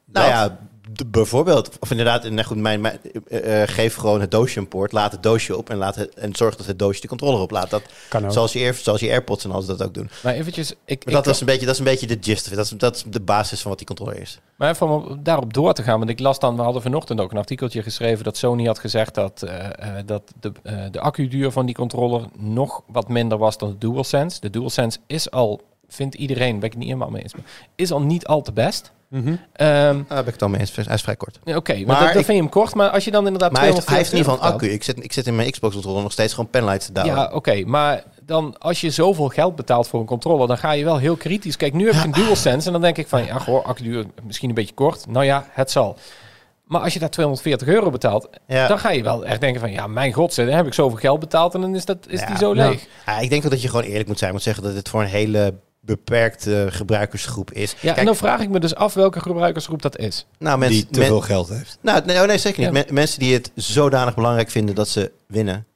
Nou ja, d- bijvoorbeeld. Of inderdaad, nee, goed, mijn, mijn, eh, eh, geef gewoon het doosje een poort. Laat het doosje op en, laat het, en zorg dat het doosje de controller oplaat. Dat, Kan ook. zoals, je, zoals je AirPods en alles dat ook doen. Maar eventjes, ik, Maar ik dat, was een beetje, dat is een beetje de gist. Dat is, dat is de basis van wat die controller is. Maar even om daarop door te gaan, want ik las dan, we hadden vanochtend ook een artikeltje geschreven dat Sony had gezegd dat, eh, eh, dat de, eh, de accuduur van die controller nog wat minder was dan de DualSense. De DualSense is al, vindt iedereen, ben ik het niet helemaal mee eens, maar is al niet al te best. Mhm. Ehm, Daar ben ik het al mee eens. Hij is vrij kort. Oké, maar, Maar dat, ik- vind je hem kort, maar als je dan inderdaad Maar hij heeft, hij heeft in ieder 240 geval een accu. Ik zit, ik zit in mijn Xbox controller nog steeds gewoon penlights te douwen. Ja, oké, maar dan als je zoveel geld betaalt voor een controller, dan ga je wel heel kritisch. Kijk, nu heb ik een DualSense en dan denk ik van, ja, goh, accuduur misschien een beetje kort. Nou ja, het zal. Maar als je daar 240 euro betaalt, Ja. dan ga je wel echt denken van, ja, mijn god, dan heb ik zoveel geld betaald en dan is, dat, is Ja. die zo Ja. leeg. Ja, ik denk dat je gewoon eerlijk moet zijn. moet zeggen dat het voor een hele beperkte gebruikersgroep is. Ja, en dan vraag ik me dus af welke gebruikersgroep dat is. nou, mensen, die te men- veel geld heeft. Nou, nee, oh nee zeker niet. Ja. Men- mensen die het zodanig belangrijk vinden dat ze winnen.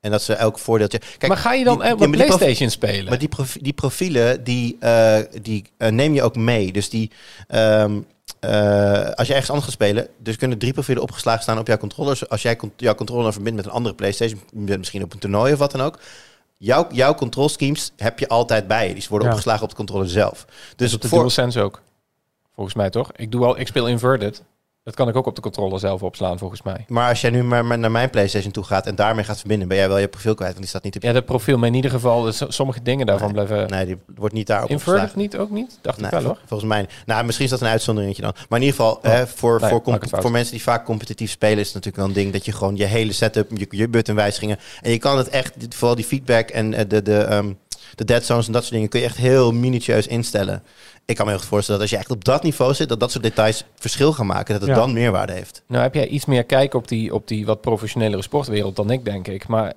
En dat ze elk voordeeltje... Kijk, maar ga je dan die- eh, ja, wat maar die PlayStation spelen? Maar die, profi- die profielen, die, eh, die eh, neem je ook mee. Dus die... ehm, eh, als je ergens anders gaat spelen, dus kunnen drie profielen opgeslagen staan op jouw controllers. Als jij con- jouw controller verbindt met een andere PlayStation, misschien op een toernooi of wat dan ook. Jouw, jouw control schemes heb je altijd bij je. Die worden Ja. opgeslagen op de controller zelf. Dus dus op de voor- DualSense ook. Volgens mij toch? Ik doe al, ik speel inverted. Dat kan ik ook op de controller zelf opslaan, volgens mij. Maar als jij nu maar, naar mijn PlayStation toe gaat en daarmee gaat verbinden, ben jij wel je profiel kwijt, want die staat niet op. Ja, dat profiel, maar in ieder geval, dus sommige dingen daarvan blijven... Nee, die wordt niet daarop Inverted niet, ook niet? Dacht ik Nee, wel vol- hoor. volgens mij. Nou, misschien is dat een uitzonderingetje dan. Maar in ieder geval, hè, voor, Nee, voor, voor mensen die vaak competitief spelen, is het natuurlijk wel een ding dat je gewoon je hele setup, je, je button wijzigingen. En je kan het echt, vooral die feedback en eh, de, de, ehm, de dead zones en dat soort dingen, kun je echt heel minutieus instellen. Ik kan me heel goed voorstellen dat als je echt op dat niveau zit, dat dat soort details verschil gaan maken, dat het Ja. dan meerwaarde heeft. Nou heb jij iets meer kijk op die, op die wat professionelere sportwereld dan ik, denk ik. Maar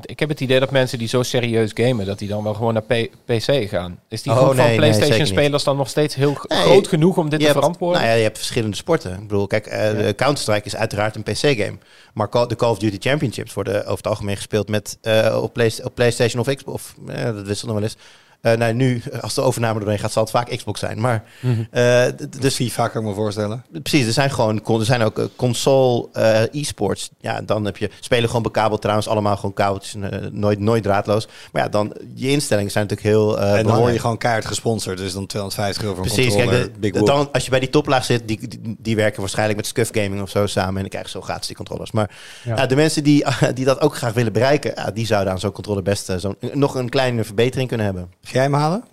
ik heb het idee dat mensen die zo serieus gamen, dat die dan wel gewoon naar P- PC gaan. Is die Oh, groep nee, van nee, PlayStation-spelers dan nog steeds heel Nee, groot genoeg om dit te hebt, verantwoorden? nou ja, je hebt verschillende sporten. Ik bedoel, kijk, eh, de Counter-Strike is uiteraard een PC-game. Maar Call- de Call of Duty Championships worden over het algemeen gespeeld met, eh, op, Play- op PlayStation of Xbox. Of, eh, dat wisselt nog wel eens. Eh, nou, nu, als de overname doorheen gaat, zal het vaak Xbox zijn. Maar, eh, d- Dus dus FIFA kan ik me voorstellen. precies, er zijn gewoon er zijn ook eh, console eh, e-sports. Ja, dan heb je spelen gewoon bekabeld trouwens, allemaal gewoon eh, nooit, nooit draadloos. Maar ja, dan je instellingen zijn natuurlijk heel. eh en dan word belangrijk. je gewoon keihard gesponsord. Dus dan 250 euro voor een Precies, kijk, controller. de- Big de- dan, als je bij die toplaag zit, die, die, die werken waarschijnlijk met Scuf Gaming of zo samen. En dan krijgen ze zo gratis die controllers. Maar Ja. de mensen die, <laughs> die dat ook graag willen bereiken, ja, die zouden aan zo'n controller best eh, zo'n nog een kleine verbetering kunnen hebben. Ga jij hem halen?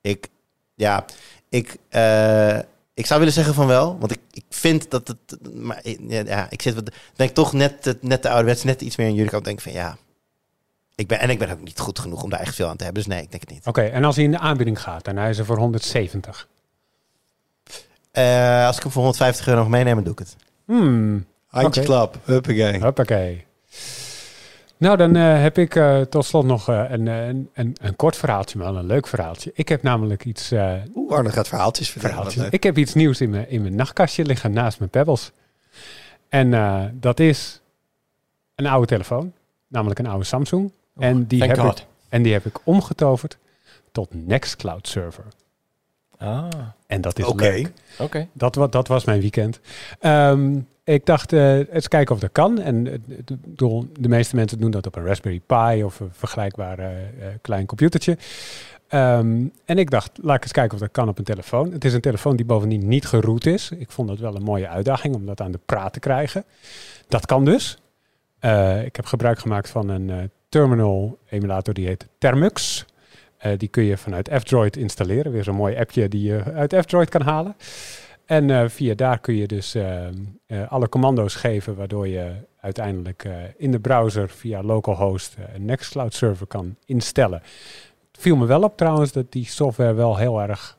Ik, ja, ik, eh, ik zou willen zeggen van wel, want ik, ik vind dat het, maar ja, ik zit, wat- denk toch net, net de ouderwets, net iets meer aan jullie kant. Denk van ja, ik ben en ik ben ook niet goed genoeg om daar echt veel aan te hebben. Dus nee, ik denk het niet. Oké, en als hij in de aanbieding gaat en hij is er voor 170. Eh, als ik hem voor 150 euro nog meeneem, dan doe ik het. Hmm, Handje klap. Huppakee. Hoppakee. Nou, dan eh, heb ik eh, tot slot nog eh, een, een, een, een kort verhaaltje, maar wel een leuk verhaaltje. Ik heb namelijk iets, eh, Oeh, Arno gaat verhaaltjes vertellen. verhaaltjes. Ik heb iets nieuws in mijn, in mijn nachtkastje liggen naast mijn Pebbles. En dat is een oude telefoon, namelijk een oude Samsung. en, die heb ik, en die heb ik omgetoverd tot Nextcloud Server. Ah, En dat is leuk. oké. Dat, dat was mijn weekend. Ehm, ik dacht, eh, eens kijken of dat kan. En eh, de meeste mensen doen dat op een Raspberry Pi of een vergelijkbaar eh, eh, klein computertje. Ehm, en ik dacht, laat ik eens kijken of dat kan op een telefoon. Het is een telefoon die bovendien niet geroot is. Ik vond dat wel een mooie uitdaging om dat aan de praat te krijgen. Dat kan dus. Eh, ik heb gebruik gemaakt van een eh, terminal emulator die heet Termux. Eh, die kun je vanuit F-Droid installeren. Weer zo'n mooi appje die je uit F-Droid kan halen. En eh, via daar kun je dus eh, eh, alle commando's geven, waardoor je uiteindelijk in de browser via localhost een Nextcloud server kan instellen. Het viel me wel op trouwens dat die software wel heel erg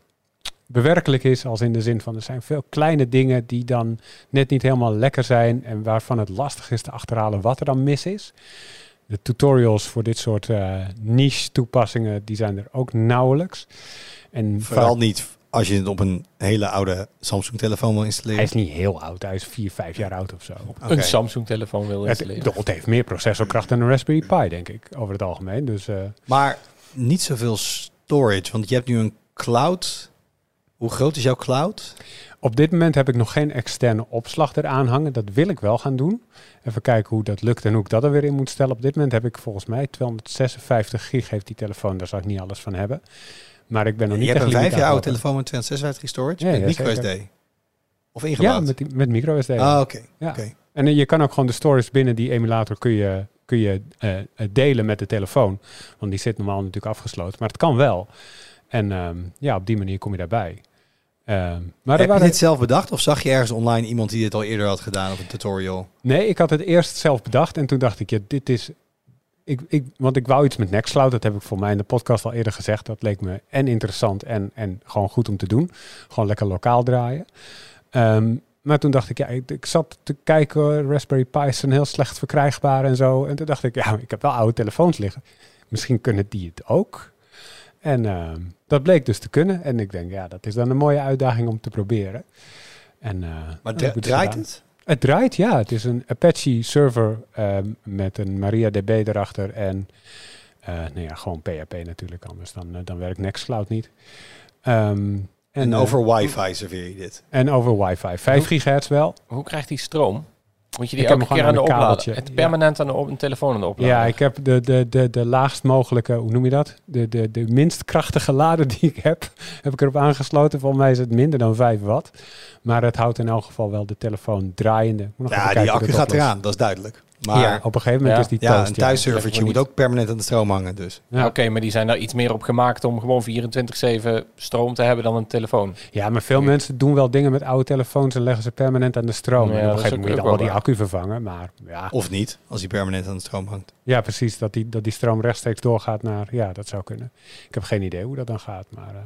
bewerkelijk is, als in de zin van er zijn veel kleine dingen die dan net niet helemaal lekker zijn en waarvan het lastig is te achterhalen wat er dan mis is. De tutorials voor dit soort niche toepassingen, die zijn er ook nauwelijks. En Vooral vaak- niet als je het op een hele oude Samsung telefoon wil installeren. hij is niet heel oud, hij is 4, 5 jaar oud of zo. Een Samsung-telefoon wil Het, installeren. bedoel, het heeft meer processorkracht dan een Raspberry Pi, denk ik, over het algemeen. Dus eh, Maar niet zoveel storage, want je hebt nu een cloud. Hoe groot is jouw cloud? op dit moment heb ik nog geen externe opslag eraan hangen. Dat wil ik wel gaan doen. Even kijken hoe dat lukt en hoe ik dat er weer in moet stellen. Op dit moment heb ik volgens mij 256 gig heeft die telefoon. Daar zal ik niet alles van hebben. Maar ik ben nog Je niet hebt echt een vijf jaar oude telefoon met 256 storage Ja, met ja, micro zeker. SD. Of ingebouwd? Ja, met, die, met micro SD. Ah, oké. Oké. En eh, je kan ook gewoon de storage binnen die emulator kun je, kun je eh, eh, delen met de telefoon. Want die zit normaal natuurlijk afgesloten. Maar het kan wel. En ehm, ja, op die manier kom je daarbij. Ehm, maar Heb je dit zelf bedacht of zag je ergens online iemand die dit al eerder had gedaan op een tutorial? Nee, ik had het eerst zelf bedacht. En toen dacht ik, ja, dit is... Ik, ik, want ik wou iets met Nextcloud. Dat heb ik voor mij in de podcast al eerder gezegd. Dat leek me en interessant en, en gewoon goed om te doen. Gewoon lekker lokaal draaien. Ehm, maar toen dacht ik, ja, ik, ik zat te kijken, Raspberry Pi zijn heel slecht verkrijgbaar en zo. En toen dacht ik, ja, <laughs> ik heb wel oude telefoons liggen. Misschien kunnen die het ook. En ehm, dat bleek dus te kunnen. En ik denk, ja, dat is dan een mooie uitdaging om te proberen. En, eh, Maar dus draait het? Het draait, ja. Het is een Apache server ehm, met een MariaDB erachter en eh nou ja, gewoon PHP natuurlijk, anders dan, eh, dan werkt Nextcloud niet. Ehm, En eh, over wifi serveer je dit? en over wifi. 5 gigahertz wel. Hoe krijgt die stroom? Moet je die Ik elke keer aan de opladen? Het permanent aan de op- een telefoon aan de opladen? Ja, ik heb de, de, de, de laagst mogelijke, hoe noem je dat? De, de, de minst krachtige lader <laughs> die ik heb, heb ik erop aangesloten. Volgens mij is het minder dan 5 watt. Maar het houdt in elk geval wel de telefoon draaiende. Moet nog even Ja, kijken die accu gaat eraan, dat is duidelijk. Maar ja, op een gegeven moment Ja. is die ja, toast. een ja. thuisservertje Lekker moet ook permanent aan de stroom hangen. Dus. Ja. Oké, maar die zijn daar iets meer op gemaakt om gewoon 24-7 stroom te hebben dan een telefoon. Ja, maar veel mensen doen wel dingen met oude telefoons en leggen ze permanent aan de stroom. Ja, en op een gegeven moment moet je wel al die accu vervangen. Maar ja, Of niet, als die permanent aan de stroom hangt. ja precies. Dat die, dat die stroom rechtstreeks doorgaat naar... Ja, dat zou kunnen. Ik heb geen idee hoe dat dan gaat. Maar eh,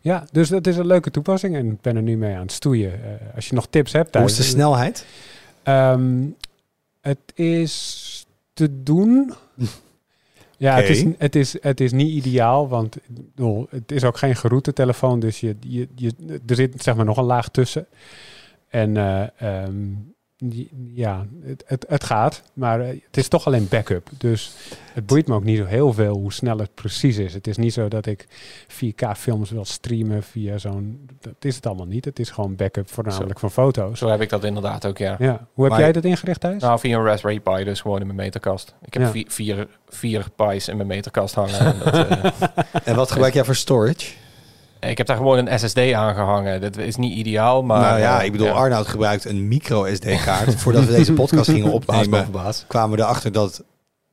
ja, dus dat is een leuke toepassing. En ik ben er nu mee aan het stoeien. Eh, als je nog tips hebt... Hoe is thuis- de snelheid? Ehm, het is te doen. <laughs> Ja, het, is, het, is, het is niet ideaal, want bedoel, het is ook geen geroute telefoon, dus je, je, je, er zit zeg maar nog een laag tussen. En eh, ehm, ja, het, het, het gaat, maar eh, het is toch alleen backup. Dus het boeit me ook niet zo heel veel hoe snel het precies is. Het is niet zo dat ik 4K-films wil streamen via zo'n... Dat is het allemaal niet. Het is gewoon backup, voornamelijk van foto's. Zo heb ik dat inderdaad ook, ja. Ja. Hoe heb Maar- jij dat ingericht thuis? Nou, via een Raspberry Pi, dus gewoon in mijn meterkast. Ik heb Ja. vier, vier, vier Pi's in mijn meterkast hangen. <laughs> En dat, eh, En wat gebruik jij voor storage? Ik heb daar gewoon een SSD aan gehangen. Dat is niet ideaal, maar... nou ja, eh, ik bedoel, ja. Arnoud gebruikt een micro SD-kaart. <laughs> Voordat we deze podcast gingen opnemen, baas. kwamen we erachter dat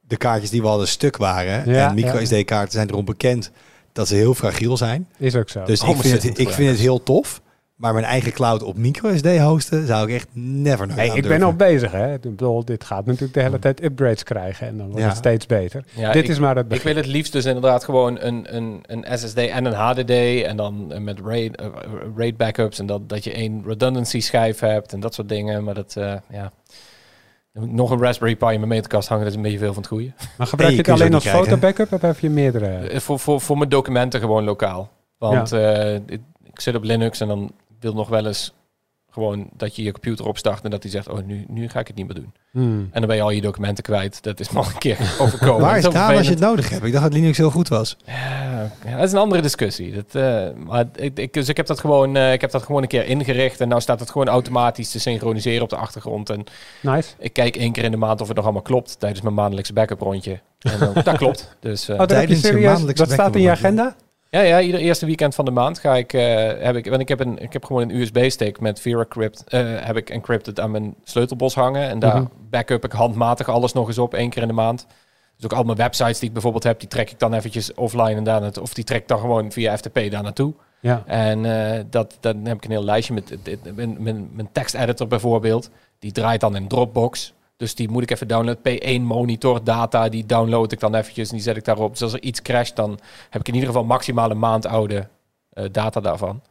de kaartjes die we hadden stuk waren. Ja, en micro ja. SD-kaarten zijn erom bekend dat ze heel fragiel zijn. Is ook zo. Dus Oh, ik vind, het, ik vind het heel tof. Maar mijn eigen cloud op microSD hosten zou ik echt never nooit Hey, ik ben al bezig, hè. Ik bedoel, dit gaat natuurlijk de hele tijd upgrades krijgen en dan wordt Ja. het steeds beter. Ja, dit ik- is maar het Ik wil het liefst dus inderdaad gewoon een, een, een SSD en een HDD en dan met RAID, eh, RAID backups en dat, dat je één redundancy schijf hebt en dat soort dingen. Maar dat, eh, ja... Nog een Raspberry Pi in mijn meterkast hangen, dat is een beetje veel van het goede. Maar gebruik je het alleen als fotobackup of heb je meerdere? Eh, voor, voor, voor mijn documenten gewoon lokaal. Want eh, ik, ik zit op Linux en dan wil nog wel eens gewoon dat je je computer opstart en dat hij zegt, oh nu, nu ga ik het niet meer doen. Hmm. En dan ben je al je documenten kwijt. Dat is al een keer <laughs> overkomen. Waar is Daan als je het nodig hebt? Ik dacht dat Linux heel goed was. Ja, ja, dat is een andere discussie. Dat, eh, maar ik, ik, dus ik heb dat gewoon, eh, ik heb dat gewoon een keer ingericht en nou staat het gewoon automatisch te synchroniseren op de achtergrond. En Nice. ik kijk één keer in de maand of het nog allemaal klopt tijdens mijn maandelijkse backup rondje. En dan, <laughs> dat klopt. Dus eh, Oh, dat heb je Tijdens je serieus. maandelijkse Dat staat in je agenda? Ja, ja, ieder eerste weekend van de maand ga ik, eh, heb ik, want ik heb een, ik heb gewoon een USB-stick met VeraCrypt, eh heb ik encrypted aan mijn sleutelbos hangen en daar Mhm. backup ik handmatig alles nog eens op één keer in de maand. Dus ook al mijn websites die ik bijvoorbeeld heb, die trek ik dan eventjes offline en daar naartoe, of die trek ik dan gewoon via FTP daar naartoe. Ja. En eh, dat, dan heb ik een heel lijstje met mijn, mijn, mijn teksteditor bijvoorbeeld. Die draait dan in Dropbox. Dus die moet ik even downloaden. P1 monitor data, die download ik dan eventjes en die zet ik daarop. Dus als er iets crasht, dan heb ik in ieder geval maximaal een maand oude eh, data daarvan.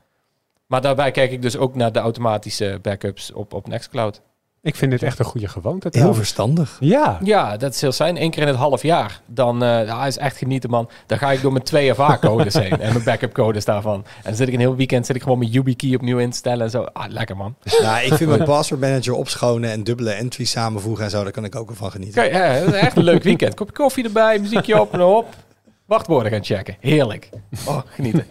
Maar daarbij kijk ik dus ook naar de automatische backups op, op Nextcloud. Ik vind dit echt een goede gewoonte Heel trouwens. verstandig. Ja. Ja, dat is heel zijn. Eén keer in het half jaar. Dan eh ja, is echt genieten, man. Dan ga ik door mijn 2FA-codes heen en mijn backup-codes daarvan. En dan zit ik een heel weekend zit ik gewoon mijn YubiKey opnieuw instellen en zo. Ah, lekker, man. Nou, ik vind mijn password manager opschonen en dubbele entries samenvoegen en zo, daar kan ik ook wel van genieten. Kijk, ja, dat is echt een leuk weekend. Kopje koffie erbij, muziekje op en op. Wachtwoorden gaan checken. Heerlijk. Oh, genieten.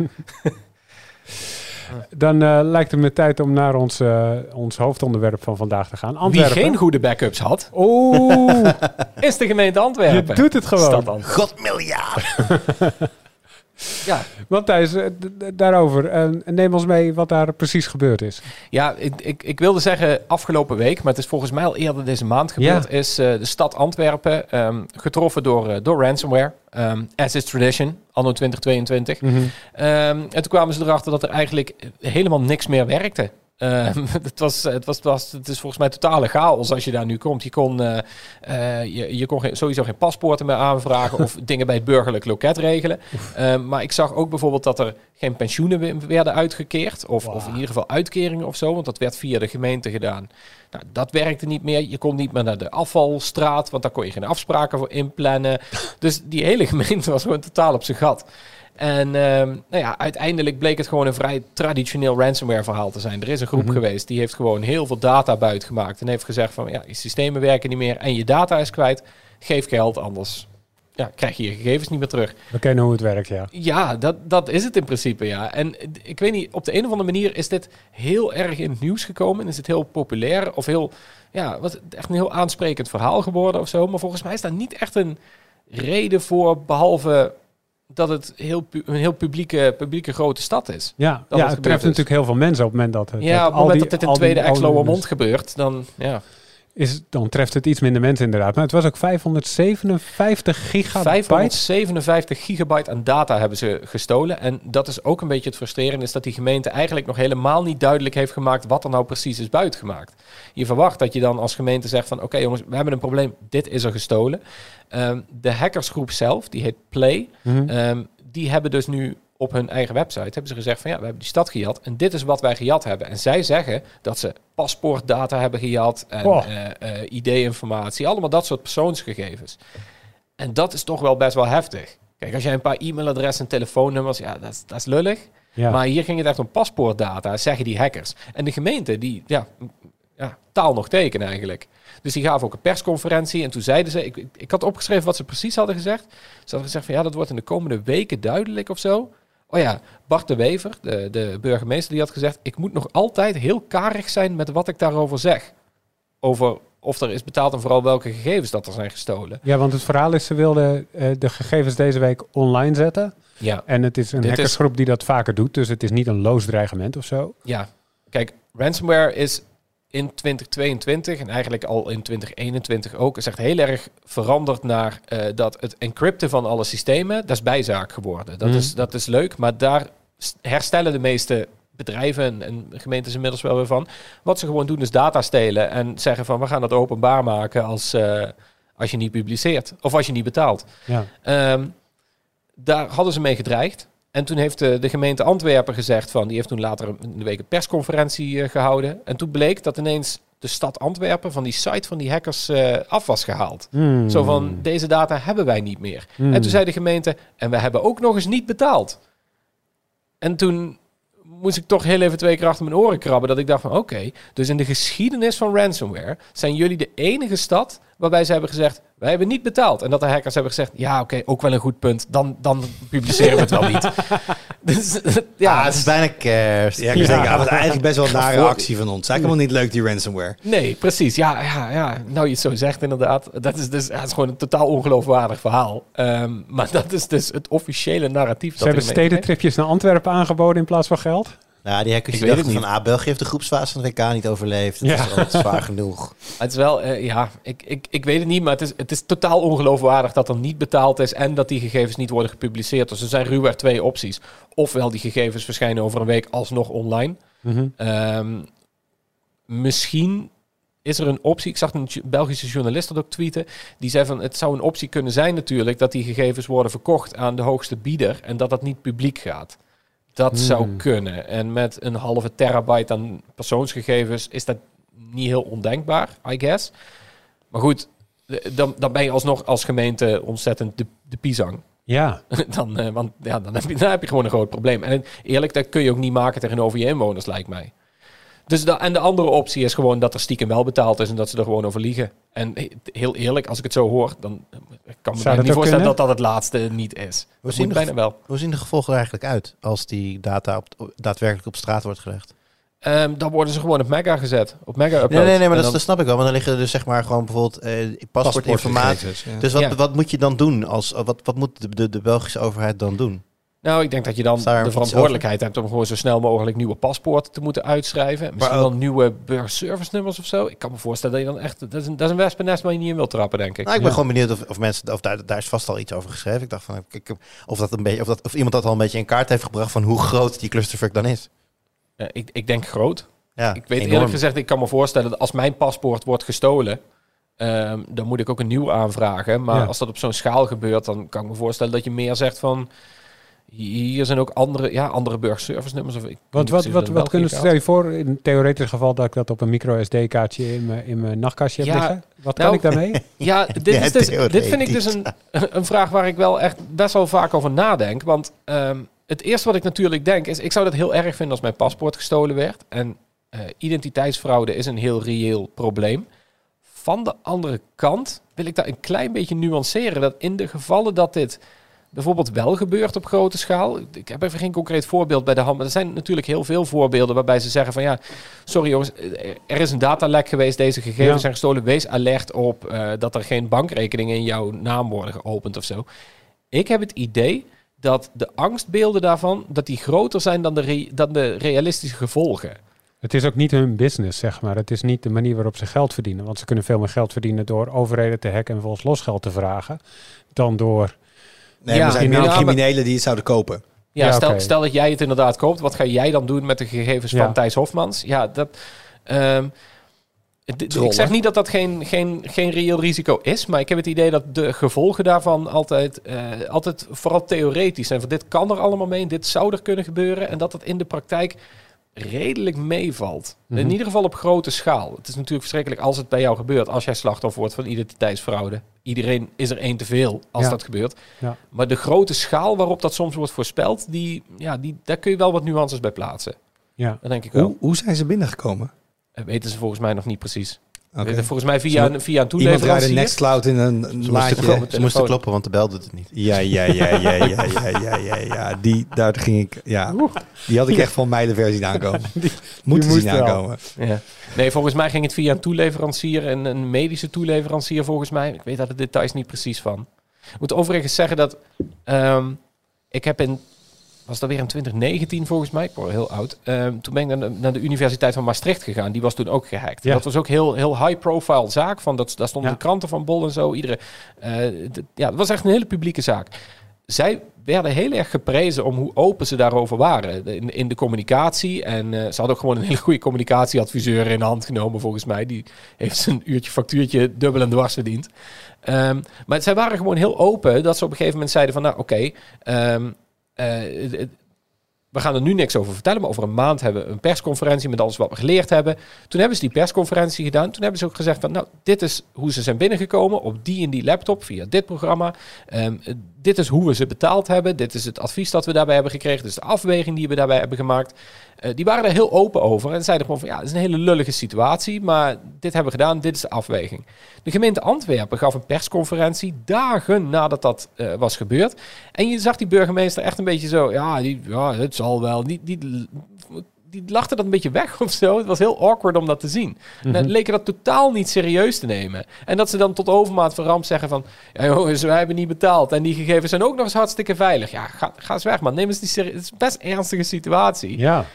Dan eh, lijkt het me tijd om naar ons, eh, ons hoofdonderwerp van vandaag te gaan. Wie Antwerpen. geen goede backups had, Oeh, <laughs> is de gemeente je Antwerpen. doet het gewoon. Stad. <laughs> Ja, Want Thijs, eh, daarover, eh, neem ons mee wat daar precies gebeurd is. Ja, ik, ik, ik wilde zeggen afgelopen week, maar het is volgens mij al eerder deze maand gebeurd, Ja. is eh, de stad Antwerpen ehm, getroffen door, eh, door ransomware. Ehm, as is tradition, anno 2022. Mhm. Ehm, en toen kwamen ze erachter dat er eigenlijk helemaal niks meer werkte. Ehm, <laughs> het, was, het, was, het, was, het is volgens mij totale chaos als je daar nu komt. Je kon, eh, eh, je, je kon geen- sowieso geen paspoorten meer aanvragen of <laughs> dingen bij het burgerlijk loket regelen. Ehm, maar ik zag ook bijvoorbeeld dat er geen pensioenen we- werden uitgekeerd. Of, of in ieder geval uitkeringen of zo. Want dat werd via de gemeente gedaan. Nou, dat werkte niet meer. Je kon niet meer naar de afvalstraat. Want daar kon je geen afspraken voor inplannen. <laughs> dus die hele gemeente was gewoon totaal op zijn gat. En ehm, nou ja, uiteindelijk bleek het gewoon een vrij traditioneel ransomware verhaal te zijn. Er is een groep Mhm. geweest die heeft gewoon heel veel data buitgemaakt. En heeft gezegd van ja, je systemen werken niet meer en je data is kwijt. Geef geld, anders ja, krijg je je gegevens niet meer terug. We kennen hoe het werkt, ja. Ja, dat, dat is het in principe, ja. En ik weet niet, op de een of andere manier is dit heel erg in het nieuws gekomen. Is het heel populair of heel, ja, wat, echt een heel aansprekend verhaal geworden of zo. Maar volgens mij is daar niet echt een reden voor, behalve dat het heel een heel publieke, publieke grote stad is. Ja, Dat ja het het gebeurd treft natuurlijk heel veel mensen op het moment dat het... Ja, op het al moment die- dat dit in tweede Exloermond gebeurt, dan ja. Is, dan treft het iets minder mensen inderdaad. Maar het was ook 557 gigabyte. 557 gigabyte aan data hebben ze gestolen. En dat is ook een beetje het frustrerende, is dat die gemeente eigenlijk nog helemaal niet duidelijk heeft gemaakt wat er nou precies is buitgemaakt. Je verwacht dat je dan als gemeente zegt van oké jongens, we hebben een probleem, dit is er gestolen. Ehm, de hackersgroep zelf, die heet Play, Mhm. Ehm, die hebben dus nu op hun eigen website hebben ze gezegd van ja, we hebben die stad gejat en dit is wat wij gejat hebben. En zij zeggen dat ze paspoortdata hebben gejat en Oh. eh, eh, ID-informatie, allemaal dat soort persoonsgegevens. En dat is toch wel best wel heftig. Kijk, als jij een paar e-mailadressen en telefoonnummers, ja, dat is, dat is lullig. ja. Maar hier ging het echt om paspoortdata, zeggen die hackers. En de gemeente, die, ja, ja, taal nog teken eigenlijk. Dus die gaven ook een persconferentie en toen zeiden ze, ik, ik, ik had opgeschreven wat ze precies hadden gezegd. Ze hadden gezegd van ja, dat wordt in de komende weken duidelijk of zo. Oh ja, Bart de Wever, de, de burgemeester, die had gezegd, ik moet nog altijd heel karig zijn met wat ik daarover zeg. Over of er is betaald en vooral welke gegevens dat er zijn gestolen. ja, want het verhaal is, ze wilden eh, de gegevens deze week online zetten. Ja, En het is een Dit is- hackersgroep die dat vaker doet. Dus het is niet een loos dreigement of zo. Ja, kijk, ransomware is in 2022 en eigenlijk al in 2021 ook, is echt heel erg veranderd naar eh, dat het encrypten van alle systemen, dat is bijzaak geworden. Dat, Mhm. is, dat is leuk, maar daar herstellen de meeste bedrijven en, en gemeentes inmiddels wel weer van. Wat ze gewoon doen is data stelen en zeggen van we gaan dat openbaar maken als, eh, als je niet publiceert of als je niet betaalt. Ja. Ehm, daar hadden ze mee gedreigd. En toen heeft de, de gemeente Antwerpen gezegd van, die heeft toen later een, week een persconferentie eh, gehouden. En toen bleek dat ineens de stad Antwerpen van die site van die hackers eh, af was gehaald. Hmm. Zo van, deze data hebben wij niet meer. Hmm. En toen zei de gemeente, en we hebben ook nog eens niet betaald. En toen moest ik toch heel even twee keer achter mijn oren krabben. Dat ik dacht van, oké, dus in de geschiedenis van ransomware zijn jullie de enige stad waarbij ze hebben gezegd, wij hebben niet betaald. En dat de hackers hebben gezegd, ja oké, ook wel een goed punt. Dan, dan publiceren we het wel niet. <laughs> dus, Ja, ja, het is bijna kerst. Ja, ik denk, eigenlijk best wel een nare voor- actie van ons. Eigenlijk helemaal niet leuk, die ransomware. Nee, precies. Ja, ja, ja, nou je het zo zegt inderdaad. Dat is, dus, het is gewoon een totaal ongeloofwaardig verhaal. Ehm, maar dat is dus het officiële narratief. Ze dat hebben er stedentripjes naar Antwerpen aangeboden in plaats van geld. Nou, die hackers Ik die weet het dachten van, ah, België heeft de groepsfase van het WK niet overleefd. Het Ja. is al zwaar genoeg. <laughs> Het is wel, eh, ja, ik, ik, ik weet het niet, maar het is, het is totaal ongeloofwaardig dat er niet betaald is en dat die gegevens niet worden gepubliceerd. Dus er zijn ruwweg twee opties. Ofwel die gegevens verschijnen over een week alsnog online. Mhm. Ehm, misschien is er een optie. Ik zag een Belgische journalist dat ook tweeten. Die zei van het zou een optie kunnen zijn natuurlijk dat die gegevens worden verkocht aan de hoogste bieder en dat dat niet publiek gaat. Dat Hmm. zou kunnen. En met een halve terabyte aan persoonsgegevens is dat niet heel ondenkbaar, I guess. Maar goed, dan, dan ben je alsnog als gemeente ontzettend de, de pisang. Ja, <laughs> dan, eh, want ja, dan, heb je, dan heb je gewoon een groot probleem. En eerlijk, dat kun je ook niet maken tegenover je inwoners, lijkt mij. Dus de, en de andere optie is gewoon dat er stiekem wel betaald is en dat ze er gewoon over liegen. En he- heel eerlijk, als ik het zo hoor, dan eh, kan ik me niet voorstellen kunnen? dat dat het laatste niet is. We Dat zien moet de bijna wel. Hoe zien de gevolgen er eigenlijk uit als die data op, daadwerkelijk op straat wordt gelegd? Ehm, dan worden ze gewoon op Mega gezet. Op Mega upload. Nee, nee, nee, maar dat, dan- dat snap ik wel. Maar dan liggen er dus zeg maar gewoon bijvoorbeeld eh, paspoortinformatie. Ja. Dus wat, Ja. wat moet je dan doen? Als, wat, wat moet de, de, de Belgische overheid dan doen? Nou, ik denk dat je dan de verantwoordelijkheid hebt om gewoon zo snel mogelijk nieuwe paspoorten te moeten uitschrijven. Misschien wel nieuwe burgerservice nummers of zo. Ik kan me voorstellen dat je dan echt... Dat is een, dat is een wespennest waar je niet in wilt trappen, denk ik. Nou, ik ben Ja. gewoon benieuwd of, of mensen, of daar, daar is vast al iets over geschreven. Ik dacht van, of, dat een beetje, of, dat, of iemand dat al een beetje in kaart heeft gebracht van hoe groot die clusterfuck dan is. Eh, ik, ik denk groot. Ja, Ik weet enorm. eerlijk gezegd, ik kan me voorstellen dat als mijn paspoort wordt gestolen, ehm, dan moet ik ook een nieuw aanvragen. Maar Ja. als dat op zo'n schaal gebeurt, dan kan ik me voorstellen dat je meer zegt van hier zijn ook andere, ja, andere burgerservice nummers. Of ik weet wat, wat, wat, kunnen ze stel je voor, in het theoretisch geval dat ik dat op een micro SD-kaartje in mijn, in mijn nachtkastje heb liggen? Wat nou, kan ik daarmee? <laughs> <laughs> Ja, dit, Ja, is dus, dit vind ik dus een, een vraag waar ik wel echt best wel vaak over nadenk. Want ehm, het eerste wat ik natuurlijk denk is, ik zou dat heel erg vinden als mijn paspoort gestolen werd. En eh, identiteitsfraude is een heel reëel probleem. Van de andere kant wil ik daar een klein beetje nuanceren. Dat in de gevallen dat dit bijvoorbeeld wel gebeurt op grote schaal. Ik heb even geen concreet voorbeeld bij de hand. Maar er zijn natuurlijk heel veel voorbeelden waarbij ze zeggen van ja, sorry jongens, er is een datalek geweest. Deze gegevens Ja. zijn gestolen. Wees alert op eh, dat er geen bankrekeningen in jouw naam worden geopend of zo. Ik heb het idee dat de angstbeelden daarvan, dat die groter zijn dan de, re- dan de realistische gevolgen. Het is ook niet hun business, zeg maar. Het is niet de manier waarop ze geld verdienen. Want ze kunnen veel meer geld verdienen door overheden te hacken en volgens losgeld te vragen. Dan door... Nee, Ja, er zijn meer criminelen die het zouden kopen. Ja, Ja, stel, stel dat jij het inderdaad koopt. Wat ga jij dan doen met de gegevens Ja. van Thijs Hofmans? Ja, dat... ehm, ik zeg niet dat dat geen, geen, geen reëel risico is, maar ik heb het idee dat de gevolgen daarvan altijd, eh, altijd vooral theoretisch zijn. Van dit kan er allemaal mee, dit zou er kunnen gebeuren en dat het in de praktijk redelijk meevalt. Mhm. In ieder geval op grote schaal. Het is natuurlijk verschrikkelijk als het bij jou gebeurt, als jij slachtoffer wordt van identiteitsfraude. Iedereen is er één te veel als Ja. dat gebeurt. Ja. Maar de grote schaal waarop dat soms wordt voorspeld, die, ja, die, daar kun je wel wat nuances bij plaatsen. Ja. Dat denk ik wel. Hoe, hoe zijn ze binnengekomen? Dat weten ze volgens mij nog niet precies. Oké. Volgens mij via, een, via een Iemand draaide toeleverancier. Nextcloud in een, Ze moesten, ze moesten kloppen, want de bel doet het niet. Ja, ja, ja, ja, ja, ja, ja, ja, ja. Die, daar ging ik, ja. Die had ik echt van mij de versie aankomen. <laughs> Moeten moest zien aankomen. Ja. Nee, volgens mij ging het via een toeleverancier, een, een medische toeleverancier volgens mij. Ik weet daar de details niet precies van. Ik moet overigens zeggen dat ehm, ik heb in, was dat weer in 2019 volgens mij, ik word heel oud. Ehm, toen ben ik naar de, naar de Universiteit van Maastricht gegaan. Die was toen ook gehackt. Ja. Dat was ook heel, heel high profile zaak. Van dat, daar stonden Ja. de kranten van bol en zo. Iedere, eh, ja, het was echt een hele publieke zaak. zij werden heel erg geprezen om hoe open ze daarover waren in, in de communicatie. En eh, ze hadden ook gewoon een hele goede communicatieadviseur in de hand genomen, volgens mij. Die heeft zijn uurtje factuurtje dubbel en dwars verdiend. Ehm, maar zij waren gewoon heel open dat ze op een gegeven moment zeiden van, nou oké, ehm, eh, het- we gaan er nu niks over vertellen, maar over een maand hebben we een persconferentie met alles wat we geleerd hebben. Toen hebben ze die persconferentie gedaan. Toen hebben ze ook gezegd van, nou, dit is hoe ze zijn binnengekomen op die en die laptop via dit programma. Ehm, eh, dit is hoe we ze betaald hebben. Dit is het advies dat we daarbij hebben gekregen. Is de afweging die we daarbij hebben gemaakt. Eh, die waren er heel open over en zeiden gewoon van, ja, het is een hele lullige situatie, maar dit hebben we gedaan. Dit is de afweging. De gemeente Antwerpen gaf een persconferentie dagen nadat dat eh, was gebeurd. En je zag die burgemeester echt een beetje zo, ja, die, ja het zal wel. Die, die, die lachte dat een beetje weg <laughs> of zo. Het was heel awkward om dat te zien. En Mhm. dan leken dat totaal niet serieus te nemen. En dat ze dan tot overmaat van ramp zeggen van... Ja jongens, wij hebben niet betaald. En die gegevens zijn ook nog eens hartstikke veilig. Ja, ga, ga eens weg man. Neem eens die serie. Het is best een ernstige situatie. Ja,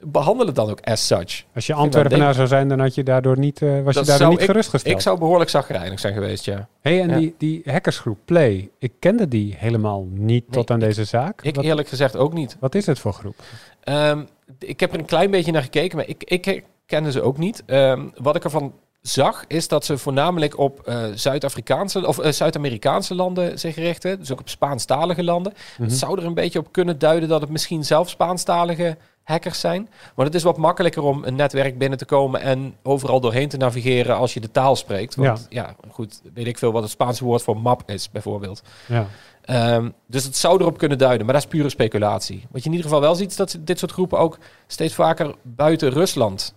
Behandel het dan ook as such. als je Antwerpenaar zou zijn, dan had je daardoor niet, eh, was je daardoor niet ik- gerustgesteld. Ik zou behoorlijk zagrijnig zijn geweest, ja. Hey, en Ja. die, die hackersgroep Play, ik kende die helemaal niet tot aan deze zaak. Ik wat, eerlijk gezegd ook niet. wat is het voor groep? Ehm, ik heb er een klein beetje naar gekeken, maar ik, ik kende ze ook niet. Ehm, wat ik ervan zag, is dat ze voornamelijk op eh, Zuid-Afrikaanse of eh, Zuid-Amerikaanse landen zich richten. Dus ook op Spaanstalige landen. Mhm. Het zou er een beetje op kunnen duiden dat het misschien zelf Spaanstalige hackers zijn. Maar het is wat makkelijker om een netwerk binnen te komen en overal doorheen te navigeren als je de taal spreekt. Want ja, goed, weet ik veel wat het Spaanse woord voor map is, bijvoorbeeld. Ja. Ehm, dus het zou erop kunnen duiden, maar dat is pure speculatie. Wat je in ieder geval wel ziet, is dat dit soort groepen ook steeds vaker buiten Rusland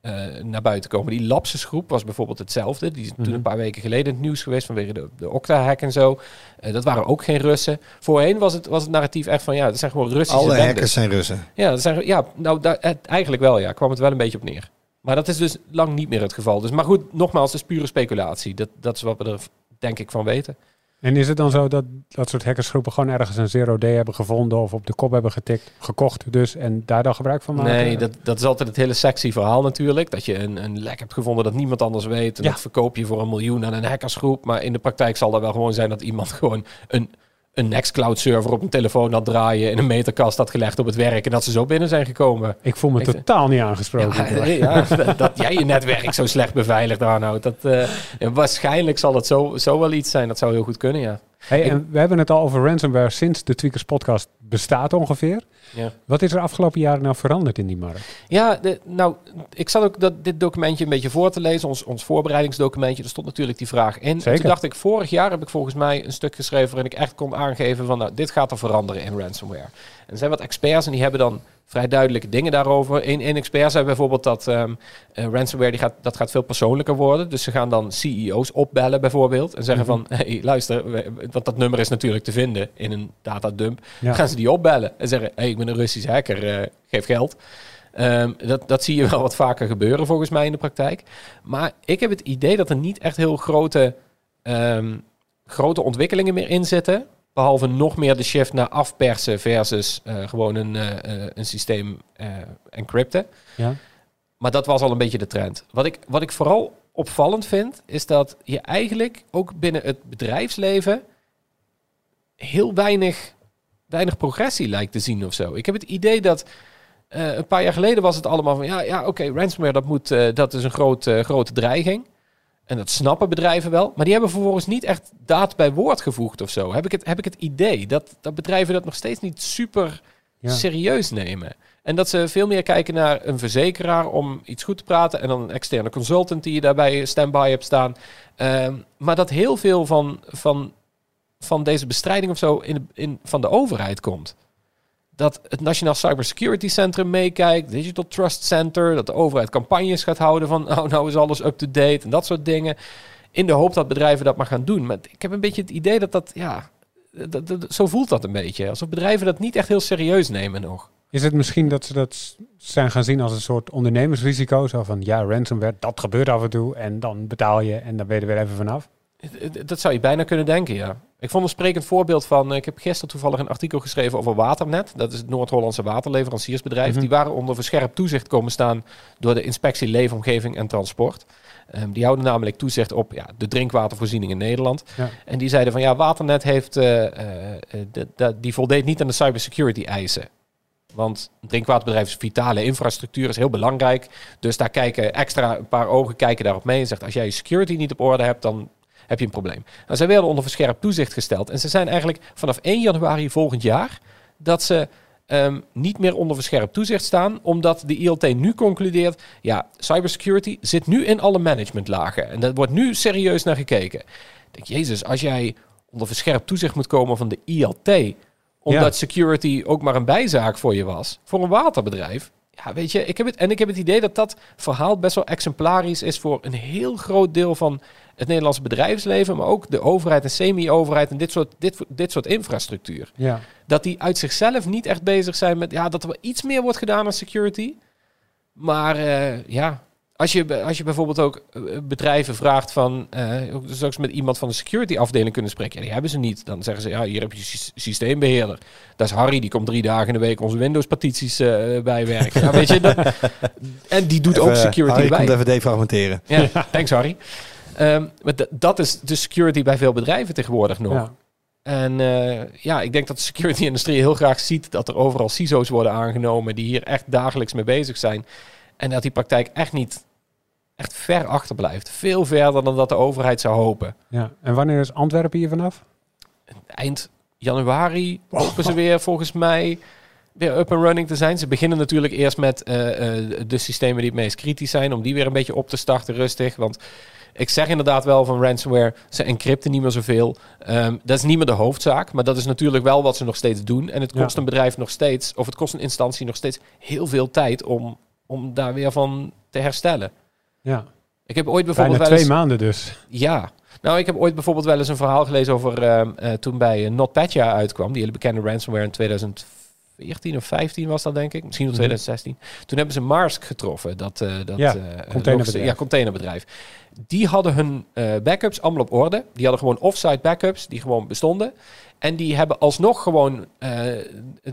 eh, naar buiten komen. Die Lapsus groep was bijvoorbeeld hetzelfde. Die is Mhm. toen een paar weken geleden in het nieuws geweest vanwege de, de Okta-hack en zo. Eh, dat waren ook geen Russen. Voorheen was het, was het narratief echt van, ja, dat zijn gewoon Russische Alle bendes. hackers zijn Russen. Ja, dat zijn, ja nou, daar, het, eigenlijk wel, ja. Kwam het wel een beetje op neer. Maar dat is dus lang niet meer het geval. Dus, maar goed, nogmaals, het is pure speculatie. Dat, dat is wat we er, denk ik, van weten. En is het dan zo dat dat soort hackersgroepen gewoon ergens een zero day hebben gevonden of op de kop hebben getikt, gekocht dus en daar dan gebruik van maken? Nee, dat, dat is altijd het hele sexy verhaal natuurlijk. Dat je een, een lek hebt gevonden dat niemand anders weet. En Ja. dat verkoop je voor een miljoen aan een hackersgroep. Maar in de praktijk zal dat wel gewoon zijn dat iemand <laughs> gewoon een, een Nextcloud server op een telefoon had draaien. In een meterkast had gelegd op het werk. En dat ze zo binnen zijn gekomen. Ik voel me Ik- totaal niet aangesproken. Ja, <laughs> ja, dat, dat jij je netwerk zo slecht beveiligd aanhoudt. Dat, eh, waarschijnlijk zal het zo, zo wel iets zijn. Dat zou heel goed kunnen, ja. Hey, Ik- en we hebben het al over ransomware sinds de Tweakers podcast bestaat ongeveer. Ja. Wat is er afgelopen jaren nou veranderd in die markt? Ja, de, nou, ik zat ook dat, dit documentje een beetje voor te lezen, ons, ons voorbereidingsdocumentje. Er stond natuurlijk die vraag in. En Zeker. toen dacht ik, vorig jaar heb ik volgens mij een stuk geschreven waarin ik echt kon aangeven van, nou, dit gaat er veranderen in ransomware. En er zijn wat experts en die hebben dan vrij duidelijke dingen daarover. Een, een expert zei bijvoorbeeld dat ehm, eh, ransomware die gaat, dat gaat veel persoonlijker worden. Dus ze gaan dan CEO's opbellen bijvoorbeeld en zeggen Mhm. van, hey, luister, want dat nummer is natuurlijk te vinden in een datadump. Ja. Gaan ze die opbellen en zeggen, hey, ik ben een Russisch hacker, eh, geef geld. Ehm, dat, dat zie je wel wat vaker gebeuren volgens mij in de praktijk. Maar ik heb het idee dat er niet echt heel grote, ehm, grote ontwikkelingen meer in zitten. Behalve nog meer de shift naar afpersen versus eh, gewoon een, eh, eh, een systeem encrypten. Ja. Maar dat was al een beetje de trend. Wat ik, wat ik vooral opvallend vind, is dat je eigenlijk ook binnen het bedrijfsleven heel weinig, weinig progressie lijkt te zien of zo. Ik heb het idee dat een paar jaar geleden was het allemaal van ja, ja oké, ransomware dat, moet, dat is een groot, grote dreiging. En dat snappen bedrijven wel. Maar die hebben vervolgens niet echt daad bij woord gevoegd of zo. Heb ik het, heb ik het idee dat, dat bedrijven dat nog steeds niet super Ja. serieus nemen. En dat ze veel meer kijken naar een verzekeraar om iets goed te praten. En dan een externe consultant die je daarbij standby hebt staan. Ehm, maar dat heel veel van, van, van deze bestrijding of zo in, de- in, van de overheid komt. Dat het Nationaal Cybersecurity Centrum meekijkt, Digital Trust Center, dat de overheid campagnes gaat houden van nou, <laughs> nou is alles up-to-date en dat soort dingen. In de hoop dat bedrijven dat maar gaan doen. Maar ik heb een beetje het idee dat dat, ja, dat, dat- zo voelt dat een beetje. Alsof bedrijven dat niet echt heel serieus nemen nog. Is het misschien dat ze dat zijn gaan zien als een soort ondernemersrisico? Zo van, ja, ransomware, dat gebeurt af en toe en dan betaal je en dan ben je er weer even vanaf. Dat zou je bijna kunnen denken, ja. Ik vond een sprekend voorbeeld van... eh, Ik heb gisteren toevallig een artikel geschreven over Waternet. Dat is het Noord-Hollandse waterleveranciersbedrijf. Mhm. Die waren onder verscherpt toezicht komen staan... door de inspectie Leefomgeving en Transport. Ehm, die houden namelijk toezicht op ja, de drinkwatervoorziening in Nederland. Ja. En die zeiden van ja, Waternet heeft... eh, eh, de- de- die voldeed niet aan de cybersecurity eisen. Want een drinkwaterbedrijf is vitale infrastructuur, is heel belangrijk. Dus daar kijken extra een paar ogen kijken daarop mee en zegt als jij je security niet op orde hebt, dan heb je een probleem. Nou, zij werden onder verscherpt toezicht gesteld. En ze zijn eigenlijk vanaf 1 januari volgend jaar dat ze ehm, niet meer onder verscherpt toezicht staan, omdat de ILT nu concludeert, ja, cybersecurity zit nu in alle managementlagen. En daar wordt nu serieus naar gekeken. Ik denk, jezus, als jij onder verscherpt toezicht moet komen van de ILT, omdat security ook maar een bijzaak voor je was, voor een waterbedrijf. Ja, weet je, ik heb het, en ik heb het idee dat dat verhaal best wel exemplarisch is voor een heel groot deel van het Nederlandse bedrijfsleven, maar ook de overheid en semi-overheid en dit soort, dit, dit soort infrastructuur. Ja. Dat die uit zichzelf niet echt bezig zijn met, ja, dat er wel iets meer wordt gedaan aan security. Maar eh, ja, als je, als je bijvoorbeeld ook eh, bedrijven vraagt van, ook straks met iemand van de security afdeling kunnen spreken, ja, die hebben ze niet. Dan zeggen ze, ja, hier heb je sy- systeembeheerder. Dat is Harry, die komt drie dagen in de week onze Windows partities eh bijwerken. Ja, weet je, dat, <laughs> en die doet ook security Harry bij. komt even defragmenteren. Ja, thanks Harry. Ehm, maar dat is de security bij veel bedrijven tegenwoordig nog. Ja. En eh, ja, ik denk dat de security-industrie heel graag ziet dat er overal CISO's worden aangenomen die hier echt dagelijks mee bezig zijn. En dat die praktijk echt niet echt ver achterblijft. Veel verder dan dat de overheid zou hopen. ja. En wanneer is Antwerpen hier vanaf? Eind januari hopen ze weer volgens mij weer up and running te zijn. Ze beginnen natuurlijk eerst met eh, eh, de systemen die het meest kritisch zijn, om die weer een beetje op te starten rustig. Want ik zeg inderdaad wel van ransomware, ze encrypten niet meer zoveel. Ehm, dat is niet meer de hoofdzaak, maar dat is natuurlijk wel wat ze nog steeds doen. En het kost Ja. een bedrijf nog steeds, of het kost een instantie nog steeds heel veel tijd om, om daar weer van te herstellen. Ja. Ik heb ooit Bijna bijvoorbeeld wel twee eens... maanden dus. Ja. Nou, ik heb ooit bijvoorbeeld wel eens een verhaal gelezen over ehm, eh, toen bij uh, NotPetya uitkwam, die hele bekende ransomware in 2014 of 15 was dat denk ik, misschien nog Mhm. 2016. Toen hebben ze Maersk getroffen, dat, eh dat Ja, eh, containerbedrijf. logische- ja, containerbedrijf. Die hadden hun eh, backups allemaal op orde. Die hadden gewoon offsite backups die gewoon bestonden. En die hebben alsnog gewoon,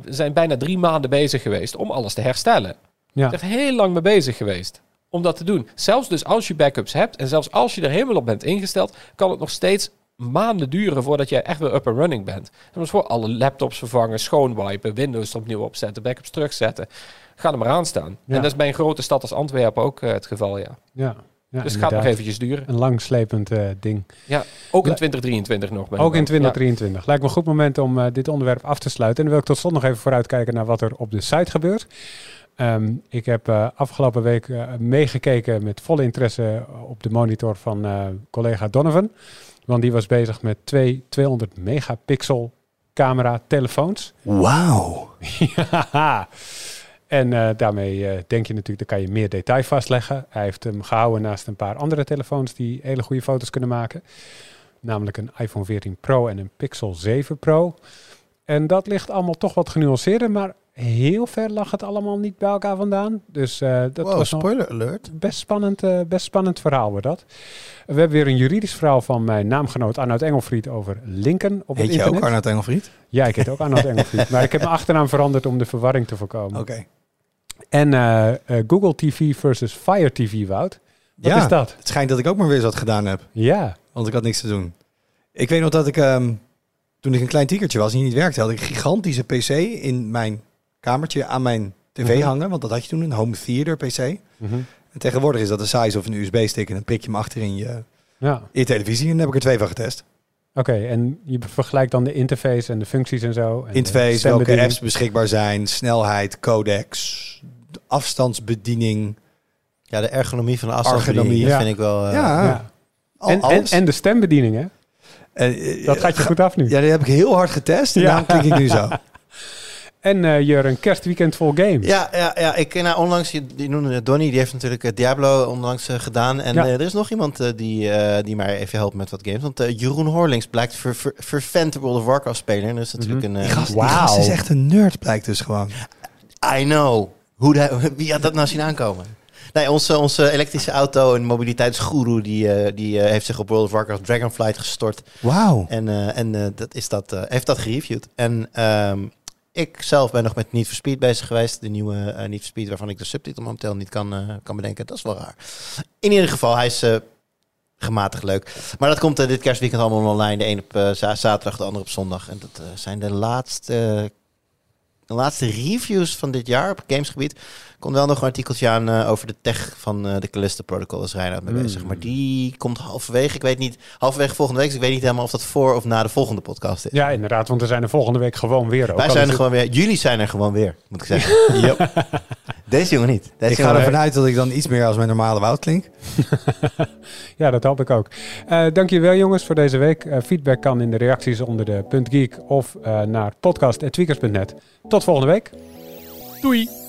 zijn bijna drie maanden bezig geweest om alles te herstellen. Ja. Echt heel lang mee bezig geweest om dat te doen. Zelfs dus als je backups hebt en zelfs als je er helemaal op bent ingesteld, kan het nog steeds maanden duren voordat jij echt weer up and running bent. Dat is voor alle laptops vervangen, schoonwipen, Windows opnieuw opzetten, backups terugzetten. Ga er maar aan staan. Ja. En dat is bij een grote stad als Antwerpen ook eh, het geval, ja. Ja. ja dus het gaat nog eventjes duren. Een langslepend eh, ding. Ook in Le- 2023 nog. Ook in bang. 2023. Lijkt me een goed moment om eh, dit onderwerp af te sluiten. En dan wil ik tot slot nog even vooruitkijken naar wat er op de site gebeurt. Ehm, ik heb afgelopen week meegekeken met volle interesse op de monitor van collega Donovan. Want die was bezig met twee 200 megapixel camera telefoons. Wauw. <laughs> Ja. En eh, daarmee eh, denk je natuurlijk, dan kan je meer detail vastleggen. Hij heeft hem gehouden naast een paar andere telefoons die hele goede foto's kunnen maken. Namelijk een iPhone 14 Pro en een Pixel 7 Pro. En dat ligt allemaal toch wat genuanceerder, maar heel ver lag het allemaal niet bij elkaar vandaan. Dus eh, dat Wow, was spoiler alert. best spannend, eh, best spannend verhaal wordt dat. We hebben weer een juridisch verhaal van mijn naamgenoot Arnoud Engelfried over linken op Heet het je ook internet. Arnoud Engelfried? Ja, ik heet ook Arnoud Engelfried. maar ik heb mijn achternaam veranderd om de verwarring te voorkomen. Oké. En eh, Google TV versus Fire TV, Wout. Wat Ja, is dat? het schijnt dat ik ook maar weer eens wat gedaan heb. Ja. Want ik had niks te doen. Ik weet nog dat ik, ehm, toen ik een klein tiekertje was en niet werkte, had ik een gigantische PC in mijn kamertje aan mijn tv Mhm. hangen. Want dat had je toen, een home theater PC. Mhm. En tegenwoordig is dat de size of een USB-stick en dan prik je hem achter in je, Ja, in je televisie. En daar heb ik er twee van getest. oké. En je vergelijkt dan de interface en de functies en zo. En Interface, welke apps beschikbaar zijn, snelheid, codecs, afstandsbediening. Ja, de ergonomie van de Ergonomie, afstandsbediening ja. vind ik wel... eh, Ja. Ja. En, en, de stembediening, hè? En, eh, Dat gaat je goed af nu. Ja, die heb ik heel hard getest en Ja. daarom klink ik nu zo. <laughs> En eh je een kerstweekend vol games. Ja, ja, ja. Ik, nou, onlangs, je- die noemde het Donny, die heeft natuurlijk eh, Diablo onlangs eh, gedaan. En Ja. er is nog iemand die, die mij even helpt met wat games. Want eh, Jeroen Horlings blijkt ver, ver, vervent World of Warcraft speler. En dat is natuurlijk een... Die eh, gast, die Wauw. gast is echt een nerd, blijkt dus gewoon. I know. Hoe de, <laughs> wie had dat nou zien aankomen? Nee, onze, onze elektrische auto en mobiliteitsgoeroe die, die heeft zich op World of Warcraft Dragonflight gestort. Wauw. En, eh, en dat is dat, heeft dat gereviewd. En ehm, ik zelf ben nog met Need for Speed bezig geweest. De nieuwe eh Need for Speed waarvan ik de subtitel momenteel niet kan, eh, kan bedenken. Dat is wel raar. In ieder geval, hij is eh, gematigd leuk. Maar dat komt dit kerstweekend allemaal online. De een op za- zaterdag, de ander op zondag. En dat zijn de laatste, de laatste reviews van dit jaar op gamesgebied. Er komt wel nog een artikeltje aan eh, over de tech van eh, de Callisto Protocol. Is Reinhard mee Mm. bezig. Maar die komt halverwege. Ik weet niet, halverwege volgende week. Dus ik weet niet helemaal of dat voor of na de volgende podcast is. Ja, inderdaad, want we zijn er volgende week gewoon weer. Ook Wij zijn er gewoon weer. Jullie zijn er gewoon weer, moet ik zeggen. <laughs> Yep. Deze jongen niet. Deze Ik ga ervan uit dat ik dan iets meer als mijn normale Wout klink. <laughs> Ja, dat hoop ik ook. Eh dankjewel jongens voor deze week. Feedback kan in de reacties onder de .geek of eh, naar podcast.tweakers.net. Tot volgende week. Doei!